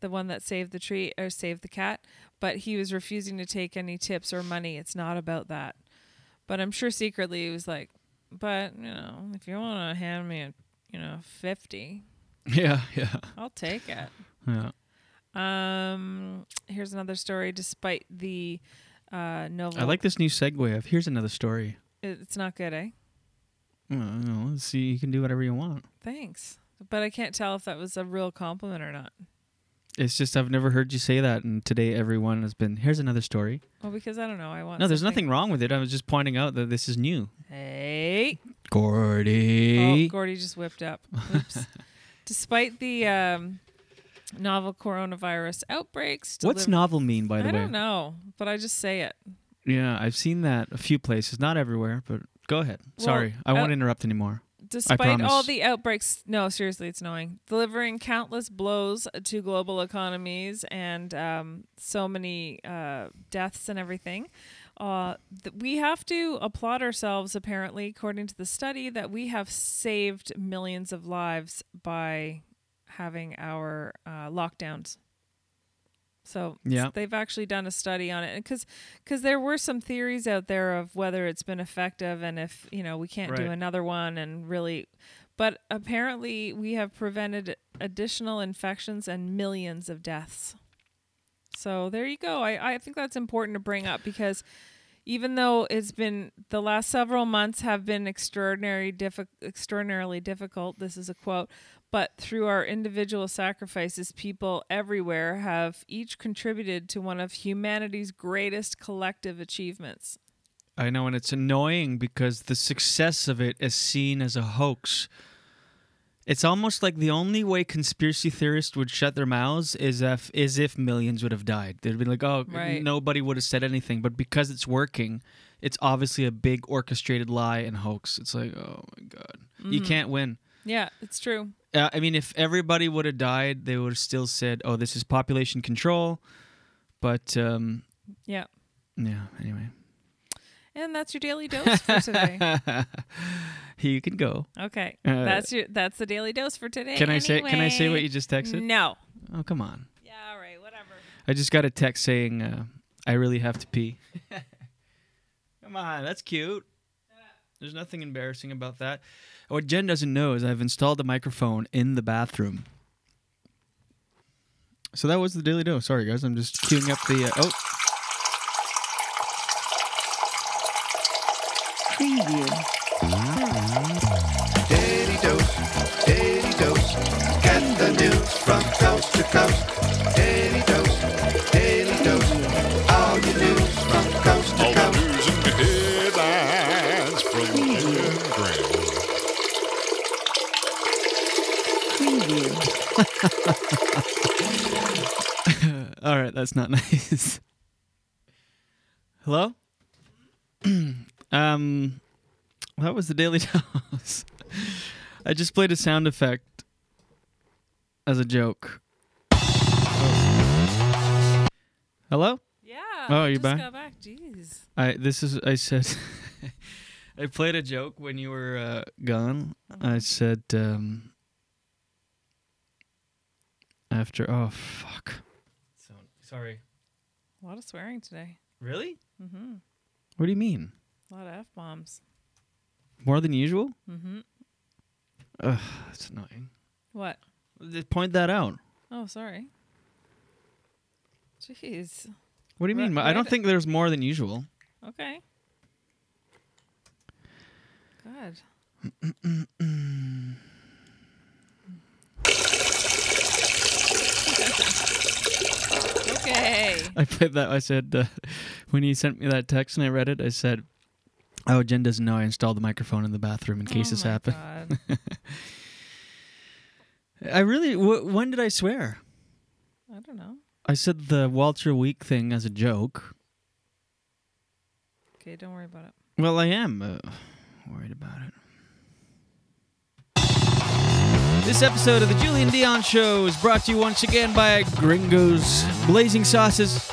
the one that saved the tree or saved the cat, but he was refusing to take any tips or money. It's not about that. But I'm sure secretly he was like, but you know, if you want to hand me a, you know, 50, <laughs> Yeah, yeah. I'll take it. Yeah. Um, here's another story. Despite the uh, novel, I like this new segue of here's another story. It's not good, eh? Well, let's see, you can do whatever you want. Thanks, but I can't tell if that was a real compliment or not. It's just I've never heard you say that, and today everyone has been. Here's another story. Well, because I don't know. I want. No, there's something- nothing wrong with it. I was just pointing out that this is new. Hey. Gordy. Oh, Gordy just whipped up. Oops. <laughs> Despite the um, novel coronavirus outbreaks, What's deliver- novel mean, by the way? I way? don't know, but I just say it. Yeah, I've seen that a few places, not everywhere, but go ahead. Well, Sorry, I won't uh, interrupt anymore. Despite all the outbreaks, no, seriously, it's annoying. Delivering countless blows to global economies and um, so many uh, deaths and everything. Uh, th- we have to applaud ourselves, apparently, according to the study, that we have saved millions of lives by having our uh, lockdowns. So Yeah. they've actually done a study on it because because there were some theories out there of whether it's been effective and if you know we can't do another one and really but apparently we have prevented additional infections and millions of deaths so there you go i, I think that's important to bring up because even though it's been the last several months have been extraordinary diffi- extraordinarily difficult this is a quote but through our individual sacrifices people everywhere have each contributed to one of humanity's greatest collective achievements I know, and it's annoying because the success of it is seen as a hoax. It's almost like the only way conspiracy theorists would shut their mouths is if is if millions would have died. They'd be like, "Oh, Right. nobody would have said anything." But because it's working, it's obviously a big orchestrated lie and hoax. It's like, oh my god, you Mhm. can't win. yeah it's true Uh, I mean, if everybody would have died, they would have still said, "Oh, this is population control." But um, yeah yeah. Anyway, and that's your daily dose for today <laughs> you can go. okay Uh, that's your that's the daily dose for today Can I say? Can I say what you just texted? no Oh, come on. yeah all right whatever I just got a text saying uh, I really have to pee. <laughs> come on, that's cute. There's nothing embarrassing about that. What Jen doesn't know is I've installed a microphone in the bathroom. So that was the daily dose. Sorry, guys. I'm just queuing up the. Uh, oh, right. That's not <laughs> nice. Hello. <clears throat> um, that was the daily <laughs> dose. I just played a sound effect as a joke. Hello. yeah Oh, you just back? got back jeez I this is I said <laughs> I played a joke when you were uh, gone. I said um after oh fuck. So sorry. a lot of swearing today Really? mm-hmm What do you mean? a lot of f-bombs More than usual? mm-hmm Ugh, that's annoying. what Just point that out. oh sorry jeez What do you Ri- mean? I don't right- think there's more than usual. okay god <clears throat> okay <laughs> I played that. I said uh, when you sent me that text and I read it, I said, "Oh, Jen doesn't know I installed the microphone in the bathroom in case Oh this happened." <laughs> I really. Wh- when did I swear? I don't know. I said the Walter Week thing as a joke. Okay, don't worry about it. Well, I am uh, worried about it. This episode of the Julien Dionne Show is brought to you once again by Gringos Blazing Sauces.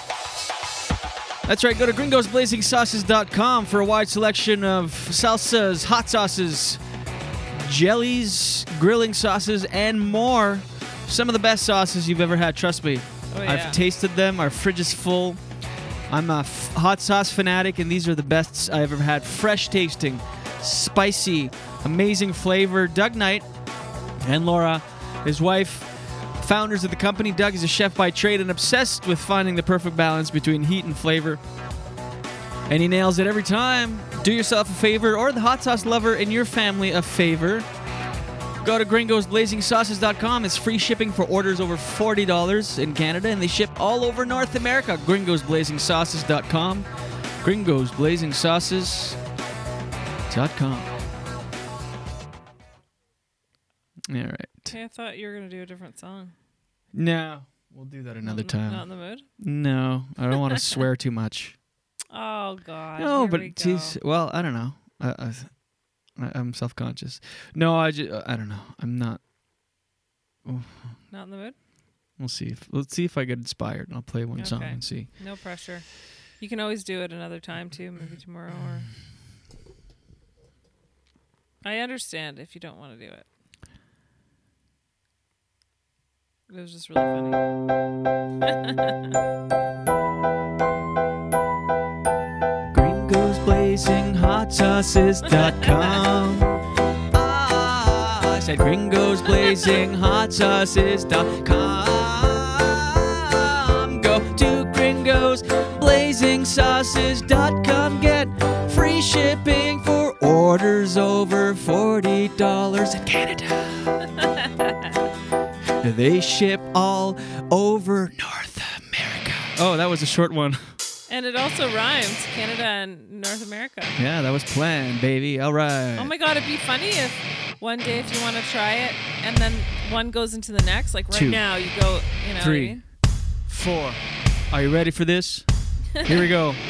That's right, go to gringosblazingsauces.com for a wide selection of salsas, hot sauces, jellies, grilling sauces, and more. Some of the best sauces you've ever had, trust me. Oh, yeah. I've tasted them, our fridge is full. I'm a f- hot sauce fanatic, and these are the best I've ever had. Fresh tasting, spicy, amazing flavor. Doug Knight and Laura, his wife, founders of the company. Doug is a chef by trade and obsessed with finding the perfect balance between heat and flavor. And he nails it every time. Do yourself a favor, or the hot sauce lover in your family a favor. Go to gringosblazingsauces.com. It's free shipping for orders over $40 in Canada, and they ship all over North America. gringosblazingsauces.com. gringosblazingsauces.com. All right. Okay, I thought you were gonna do a different song. No, we'll do that another Not- time. not in the mood? No, I don't want to swear too much. <laughs> Oh God. No, here but we geez, well, I don't know. I, I, I- I'm self-conscious. No, I just, uh, I don't know. I'm not. Not in the mood. We'll see. If, let's see if I get inspired. and I'll play one song and see. No pressure. You can always do it another time too, maybe tomorrow or. <sighs> I understand if you don't want to do it. It was just really funny. <laughs> Gringos Blazing Hot Sauces.com. Ah, I said Gringos Blazing Hot Sauces.com. Go to Gringos Blazing Sauces.com. Get free shipping for orders over $40 in Canada. <laughs> They ship all over North America. Oh, that was a short one. and it also rhymes Canada and North America. Yeah, that was planned, baby. All right. Oh my god, it'd be funny if one day if you want to try it and then one goes into the next. Like right Two. now, you go, you know. what I Three, mean? four. Are you ready for this? Here we go. <laughs>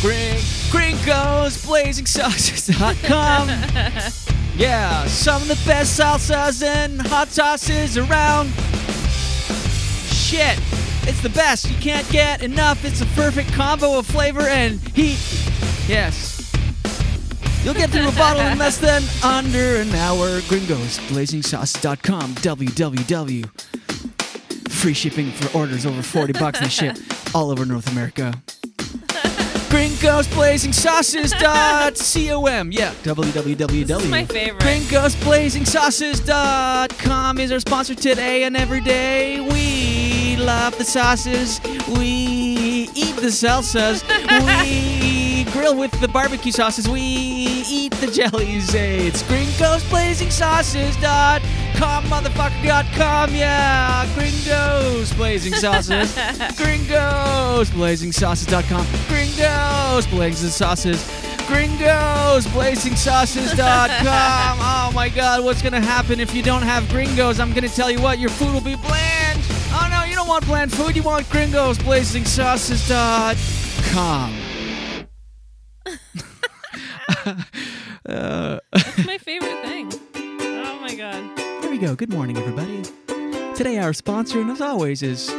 Gring, gringosblazingsauces.com. <laughs> Yeah, some of the best salsas and hot sauces around. Shit, it's the best. You can't get enough. It's a perfect combo of flavor and heat. Yes. You'll get through a bottle in less than under an hour. Gringosblazingsauces.com. www. Free shipping for orders over 40 bucks and ship all over North America. GringosBlazingSauces.com. <laughs> Yeah, www. This is my favorite. GringosBlazingSauces.com is our sponsor today and every day. We love the sauces. We eat the salsas. <laughs> we grill with the barbecue sauces. We eat the jellies. It's GringosBlazingSauces.com, motherfucker.com. Yeah, Gringos Blazing <laughs> Sauces. Gringos Blazing Sauces.com. Gringos Blazing Sauces. Gringos <laughs> Blazing Oh my god, what's gonna happen if you don't have Gringos? I'm gonna tell you what, your food will be bland. Oh no, you don't want bland food, you want Gringos Blazing Sauces.com. It's my favorite thing. Oh my god. Here we go. Good morning, everybody. Today, our sponsor, and as always, is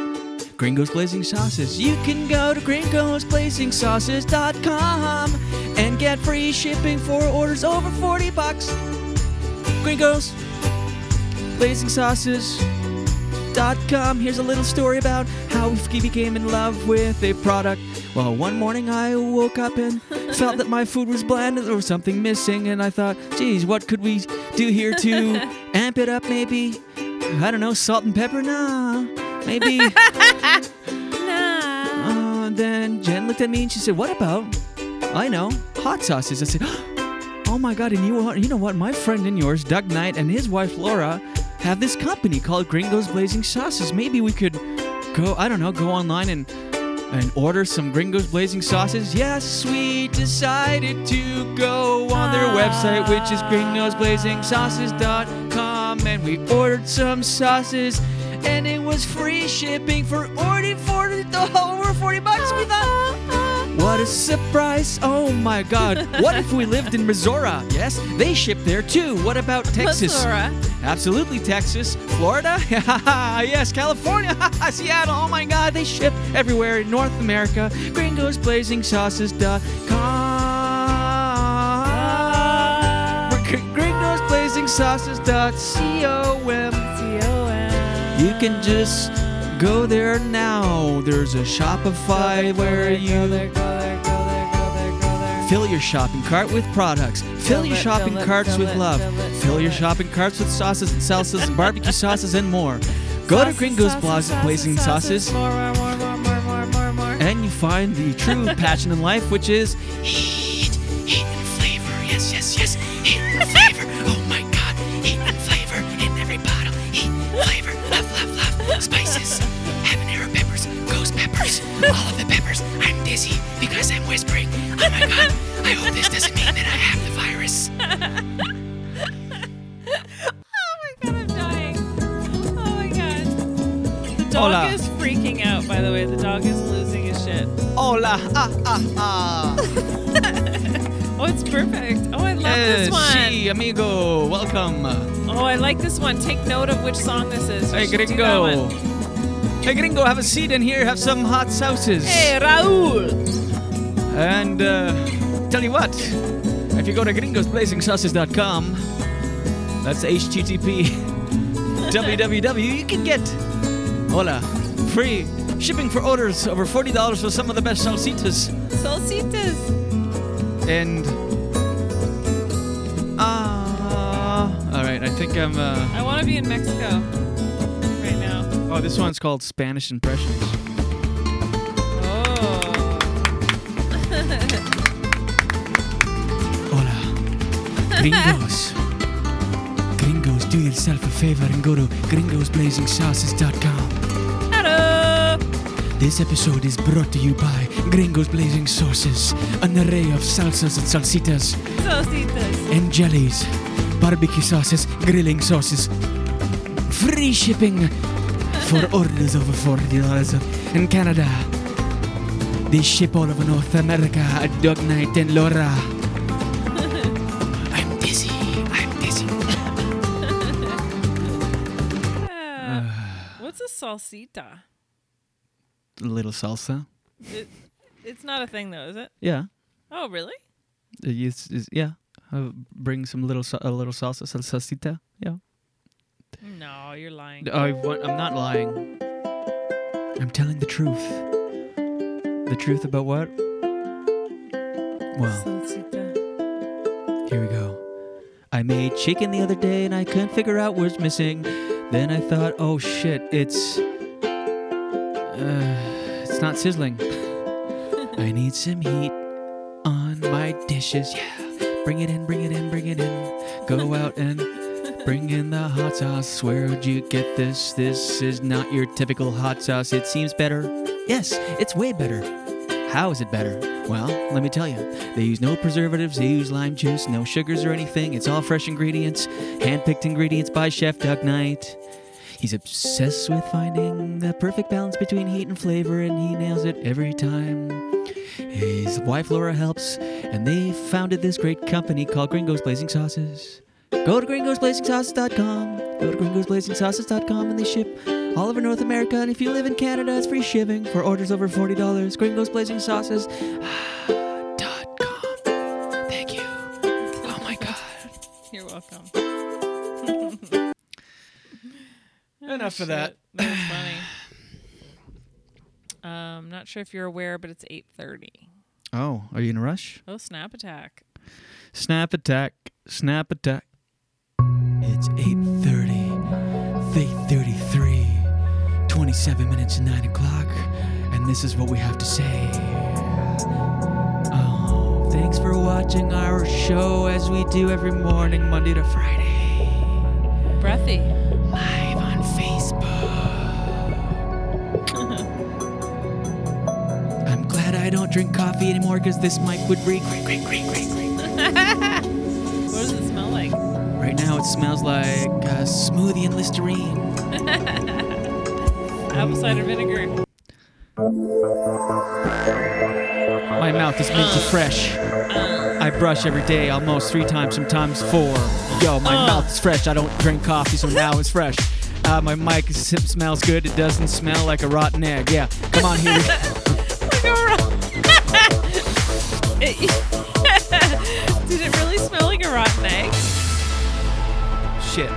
Gringos Blazing Sauces. You can go to gringosblazingsauces.com and get free shipping for orders over 40 bucks. Gringos Blazing Sauces.com. Here's a little story about how we became in love with a product. Well, one morning I woke up and <laughs> felt that my food was bland and there was something missing, and I thought, geez, what could we do here to <laughs> amp it up? Maybe, I don't know, salt and pepper? Nah. Maybe. <laughs> Uh, then Jen looked at me and she said, What about? I know, hot sauces. I said, <gasps> Oh my God, and you, you know what? My friend and yours, Doug Knight, and his wife Laura have this company called Gringos Blazing Sauces. Maybe we could go, I don't know, go online and and order some Gringos Blazing Sauces. Yes, we decided to go on their website, which is gringosblazingsauces.com, and we ordered some sauces, and it was free shipping for 40, 40 over 40 bucks. We thought, what a surprise! Oh my God! What if we lived in Missouri? Yes, they ship there too. What about Texas? Missouri. Absolutely, Texas, Florida, <laughs> yes, California, <laughs> Seattle. Oh my God, they ship everywhere in North America. GringosBlazingSauces.com. We're GringosBlazingSauces.com. You can just go there now. There's a Shopify where you fill your shopping cart with products. Fill your shopping carts with it, love. fill it, Fill fill your shopping carts with sauces and salsas and barbecue sauces and more. Go to Gringo's Blas- sauces, Blazing Sauces. And you find the true <laughs> passion in life, which is heat, heat and flavor. Yes, yes, yes, heat and flavor. Oh my God, heat and flavor in every bottle. Heat, flavor, love, love, love. Spices, habanero peppers, ghost peppers, all of the peppers. I'm dizzy because I'm whispering. Oh my God, I hope this doesn't mean that I have the virus. <laughs> Oh my god, I'm dying. Oh my god. The dog Hola. is freaking out, by the way. The dog is losing his shit. Hola, ah, ah, ah. <laughs> Oh, it's perfect. Oh, I love Eh, this one. sí, amigo, welcome. Oh, I like this one. Take note of which song this is. You Hey, should do that gringo. Hey, gringo, have a seat in here. Have some hot sauces. Hey, Raul. And uh, tell you what, if you go to gringosblazingsauces.com, that's HTTP www, <laughs> you can get hola free shipping for orders over forty dollars for some of the best salsitas. Solcitas. And ah, all right, I think I'm. Uh, I want to be in Mexico right now. oh, this one's called Spanish Impressions. Gringos. Gringos, do yourself a favor and go to gringosblazingsauces.com. Hello. This episode is brought to you by Gringos Blazing Sauces, an array of salsas and salsitas Solcitas. and jellies, barbecue sauces, grilling sauces, free shipping for <laughs> orders over $40 in Canada. They ship all over North America at Doug Knight and Laura. Salsita? A little salsa. It, it's not a thing though, is it? Yeah. Oh, really? Uh, It's, it's, yeah. Uh, bring some little a little salsa, sal- salsita. Yeah. No, you're lying. I want, I'm not lying. I'm telling the truth. The truth about what? Well, here we go. I made chicken the other day and I couldn't figure out what's missing. Then I thought, oh shit, it's. Uh, it's not sizzling. <laughs> I need some heat on my dishes. Yeah. Bring it in, bring it in, bring it in. Go out and bring in the hot sauce. Where'd you get this? This is not your typical hot sauce. It seems better. Yes, it's way better. How is it better? Well, let me tell you. They use no preservatives, they use lime juice, no sugars or anything. It's all fresh ingredients, hand picked ingredients by Chef Doug Knight. He's obsessed with finding the perfect balance between heat and flavor, and he nails it every time. His wife Laura helps, and they founded this great company called Gringos Blazing Sauces. Go to gringosblazingsauces.com. Go to gringosblazingsauces.com and they ship all over North America. And if you live in Canada, it's free shipping for orders over $40. Gringos Blazing Sauces. <sighs> dot com. Thank you. Oh my God. <laughs> You're welcome. <laughs> Enough of that. <laughs> That was funny. <sighs> Um, not sure if you're aware, but it's 8:30. Oh, are you in a rush? Oh, snap attack! Snap attack. Snap attack. It's 8.30. 8.33. 27 minutes to 9 o'clock. And this is what we have to say. Oh, thanks for watching our show as we do every morning, Monday to Friday. Breathy. Live on Facebook. I'm glad I don't drink coffee anymore because this mic would reek. Reek, reek, reek, reek, <laughs> what does it smell like? Right now it smells like uh, smoothie and Listerine. <laughs> Apple cider vinegar. My mouth is minty fresh. I brush every day, almost three times, sometimes four. Yo, my Oh. mouth is fresh. I don't drink coffee, so now it's fresh. Uh, my mic is, smells good. It doesn't smell like a rotten egg. Yeah, come on here. <laughs> <laughs> Did it really smell like a rotten egg? Shit.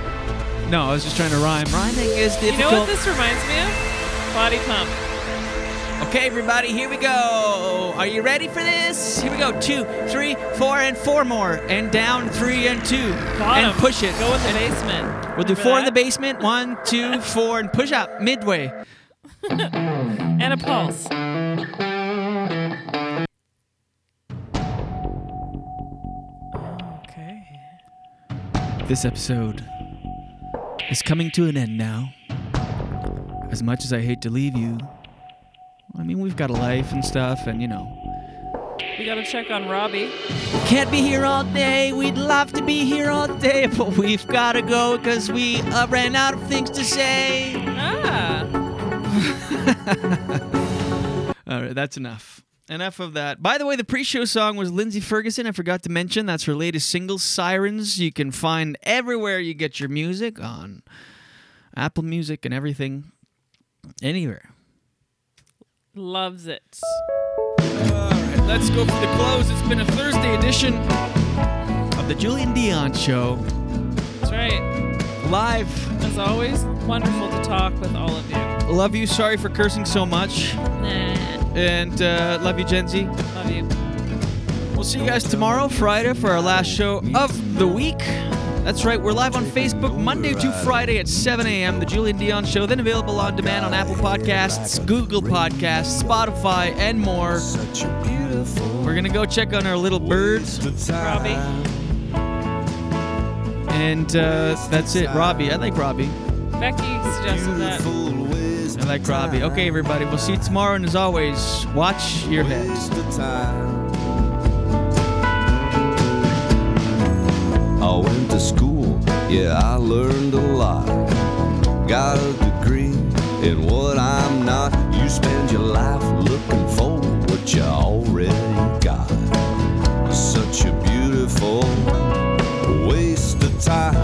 No, I was just trying to rhyme. Rhyming is difficult. You know what this reminds me of? Body pump. Okay, everybody, here we go. Are you ready for this? Here we go. Two, three, four, and four more. And down, three, and two. Bottom. And push it. Go in the basement. We'll do Remember four in the basement. One, two, four, and push up midway. and a pulse. Okay. This episode is coming to an end now. As much as I hate to leave you, I mean, we've got a life and stuff, and you know, We gotta check on Robbie. Can't be here all day. We'd love to be here all day, but we've got to go because we uh, ran out of things to say. Ah. <laughs> All right, that's enough. Enough of that. By the way, the pre-show song was Lindsay Ferguson. I forgot to mention that's her latest single, "Sirens." You can find everywhere you get your music on Apple Music and everything, anywhere. Loves it. All right, let's go for the close. It's been a Thursday edition of the Julien Dionne Show. That's right. Live. As always, wonderful to talk with all of you. Love you. Sorry for cursing so much. Nah. And uh, love you, Gen Z. Love you. We'll see you guys tomorrow, Friday, for our last show of the week. That's right, we're live on Facebook Monday to Friday at 7 a.m. The Julien Dionne Show, then available on demand on Apple Podcasts, Google Podcasts, Spotify, and more. We're gonna go check on our little birds. Robbie. And uh, that's it. Robbie. I like Robbie. Becky suggested that. I like Robbie. Okay, everybody. We'll see you tomorrow. And as always, watch your head. I went to school, yeah, I learned a lot. Got a degree in what I'm not. You spend your life looking for what you already got. Such a beautiful waste of time.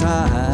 Time.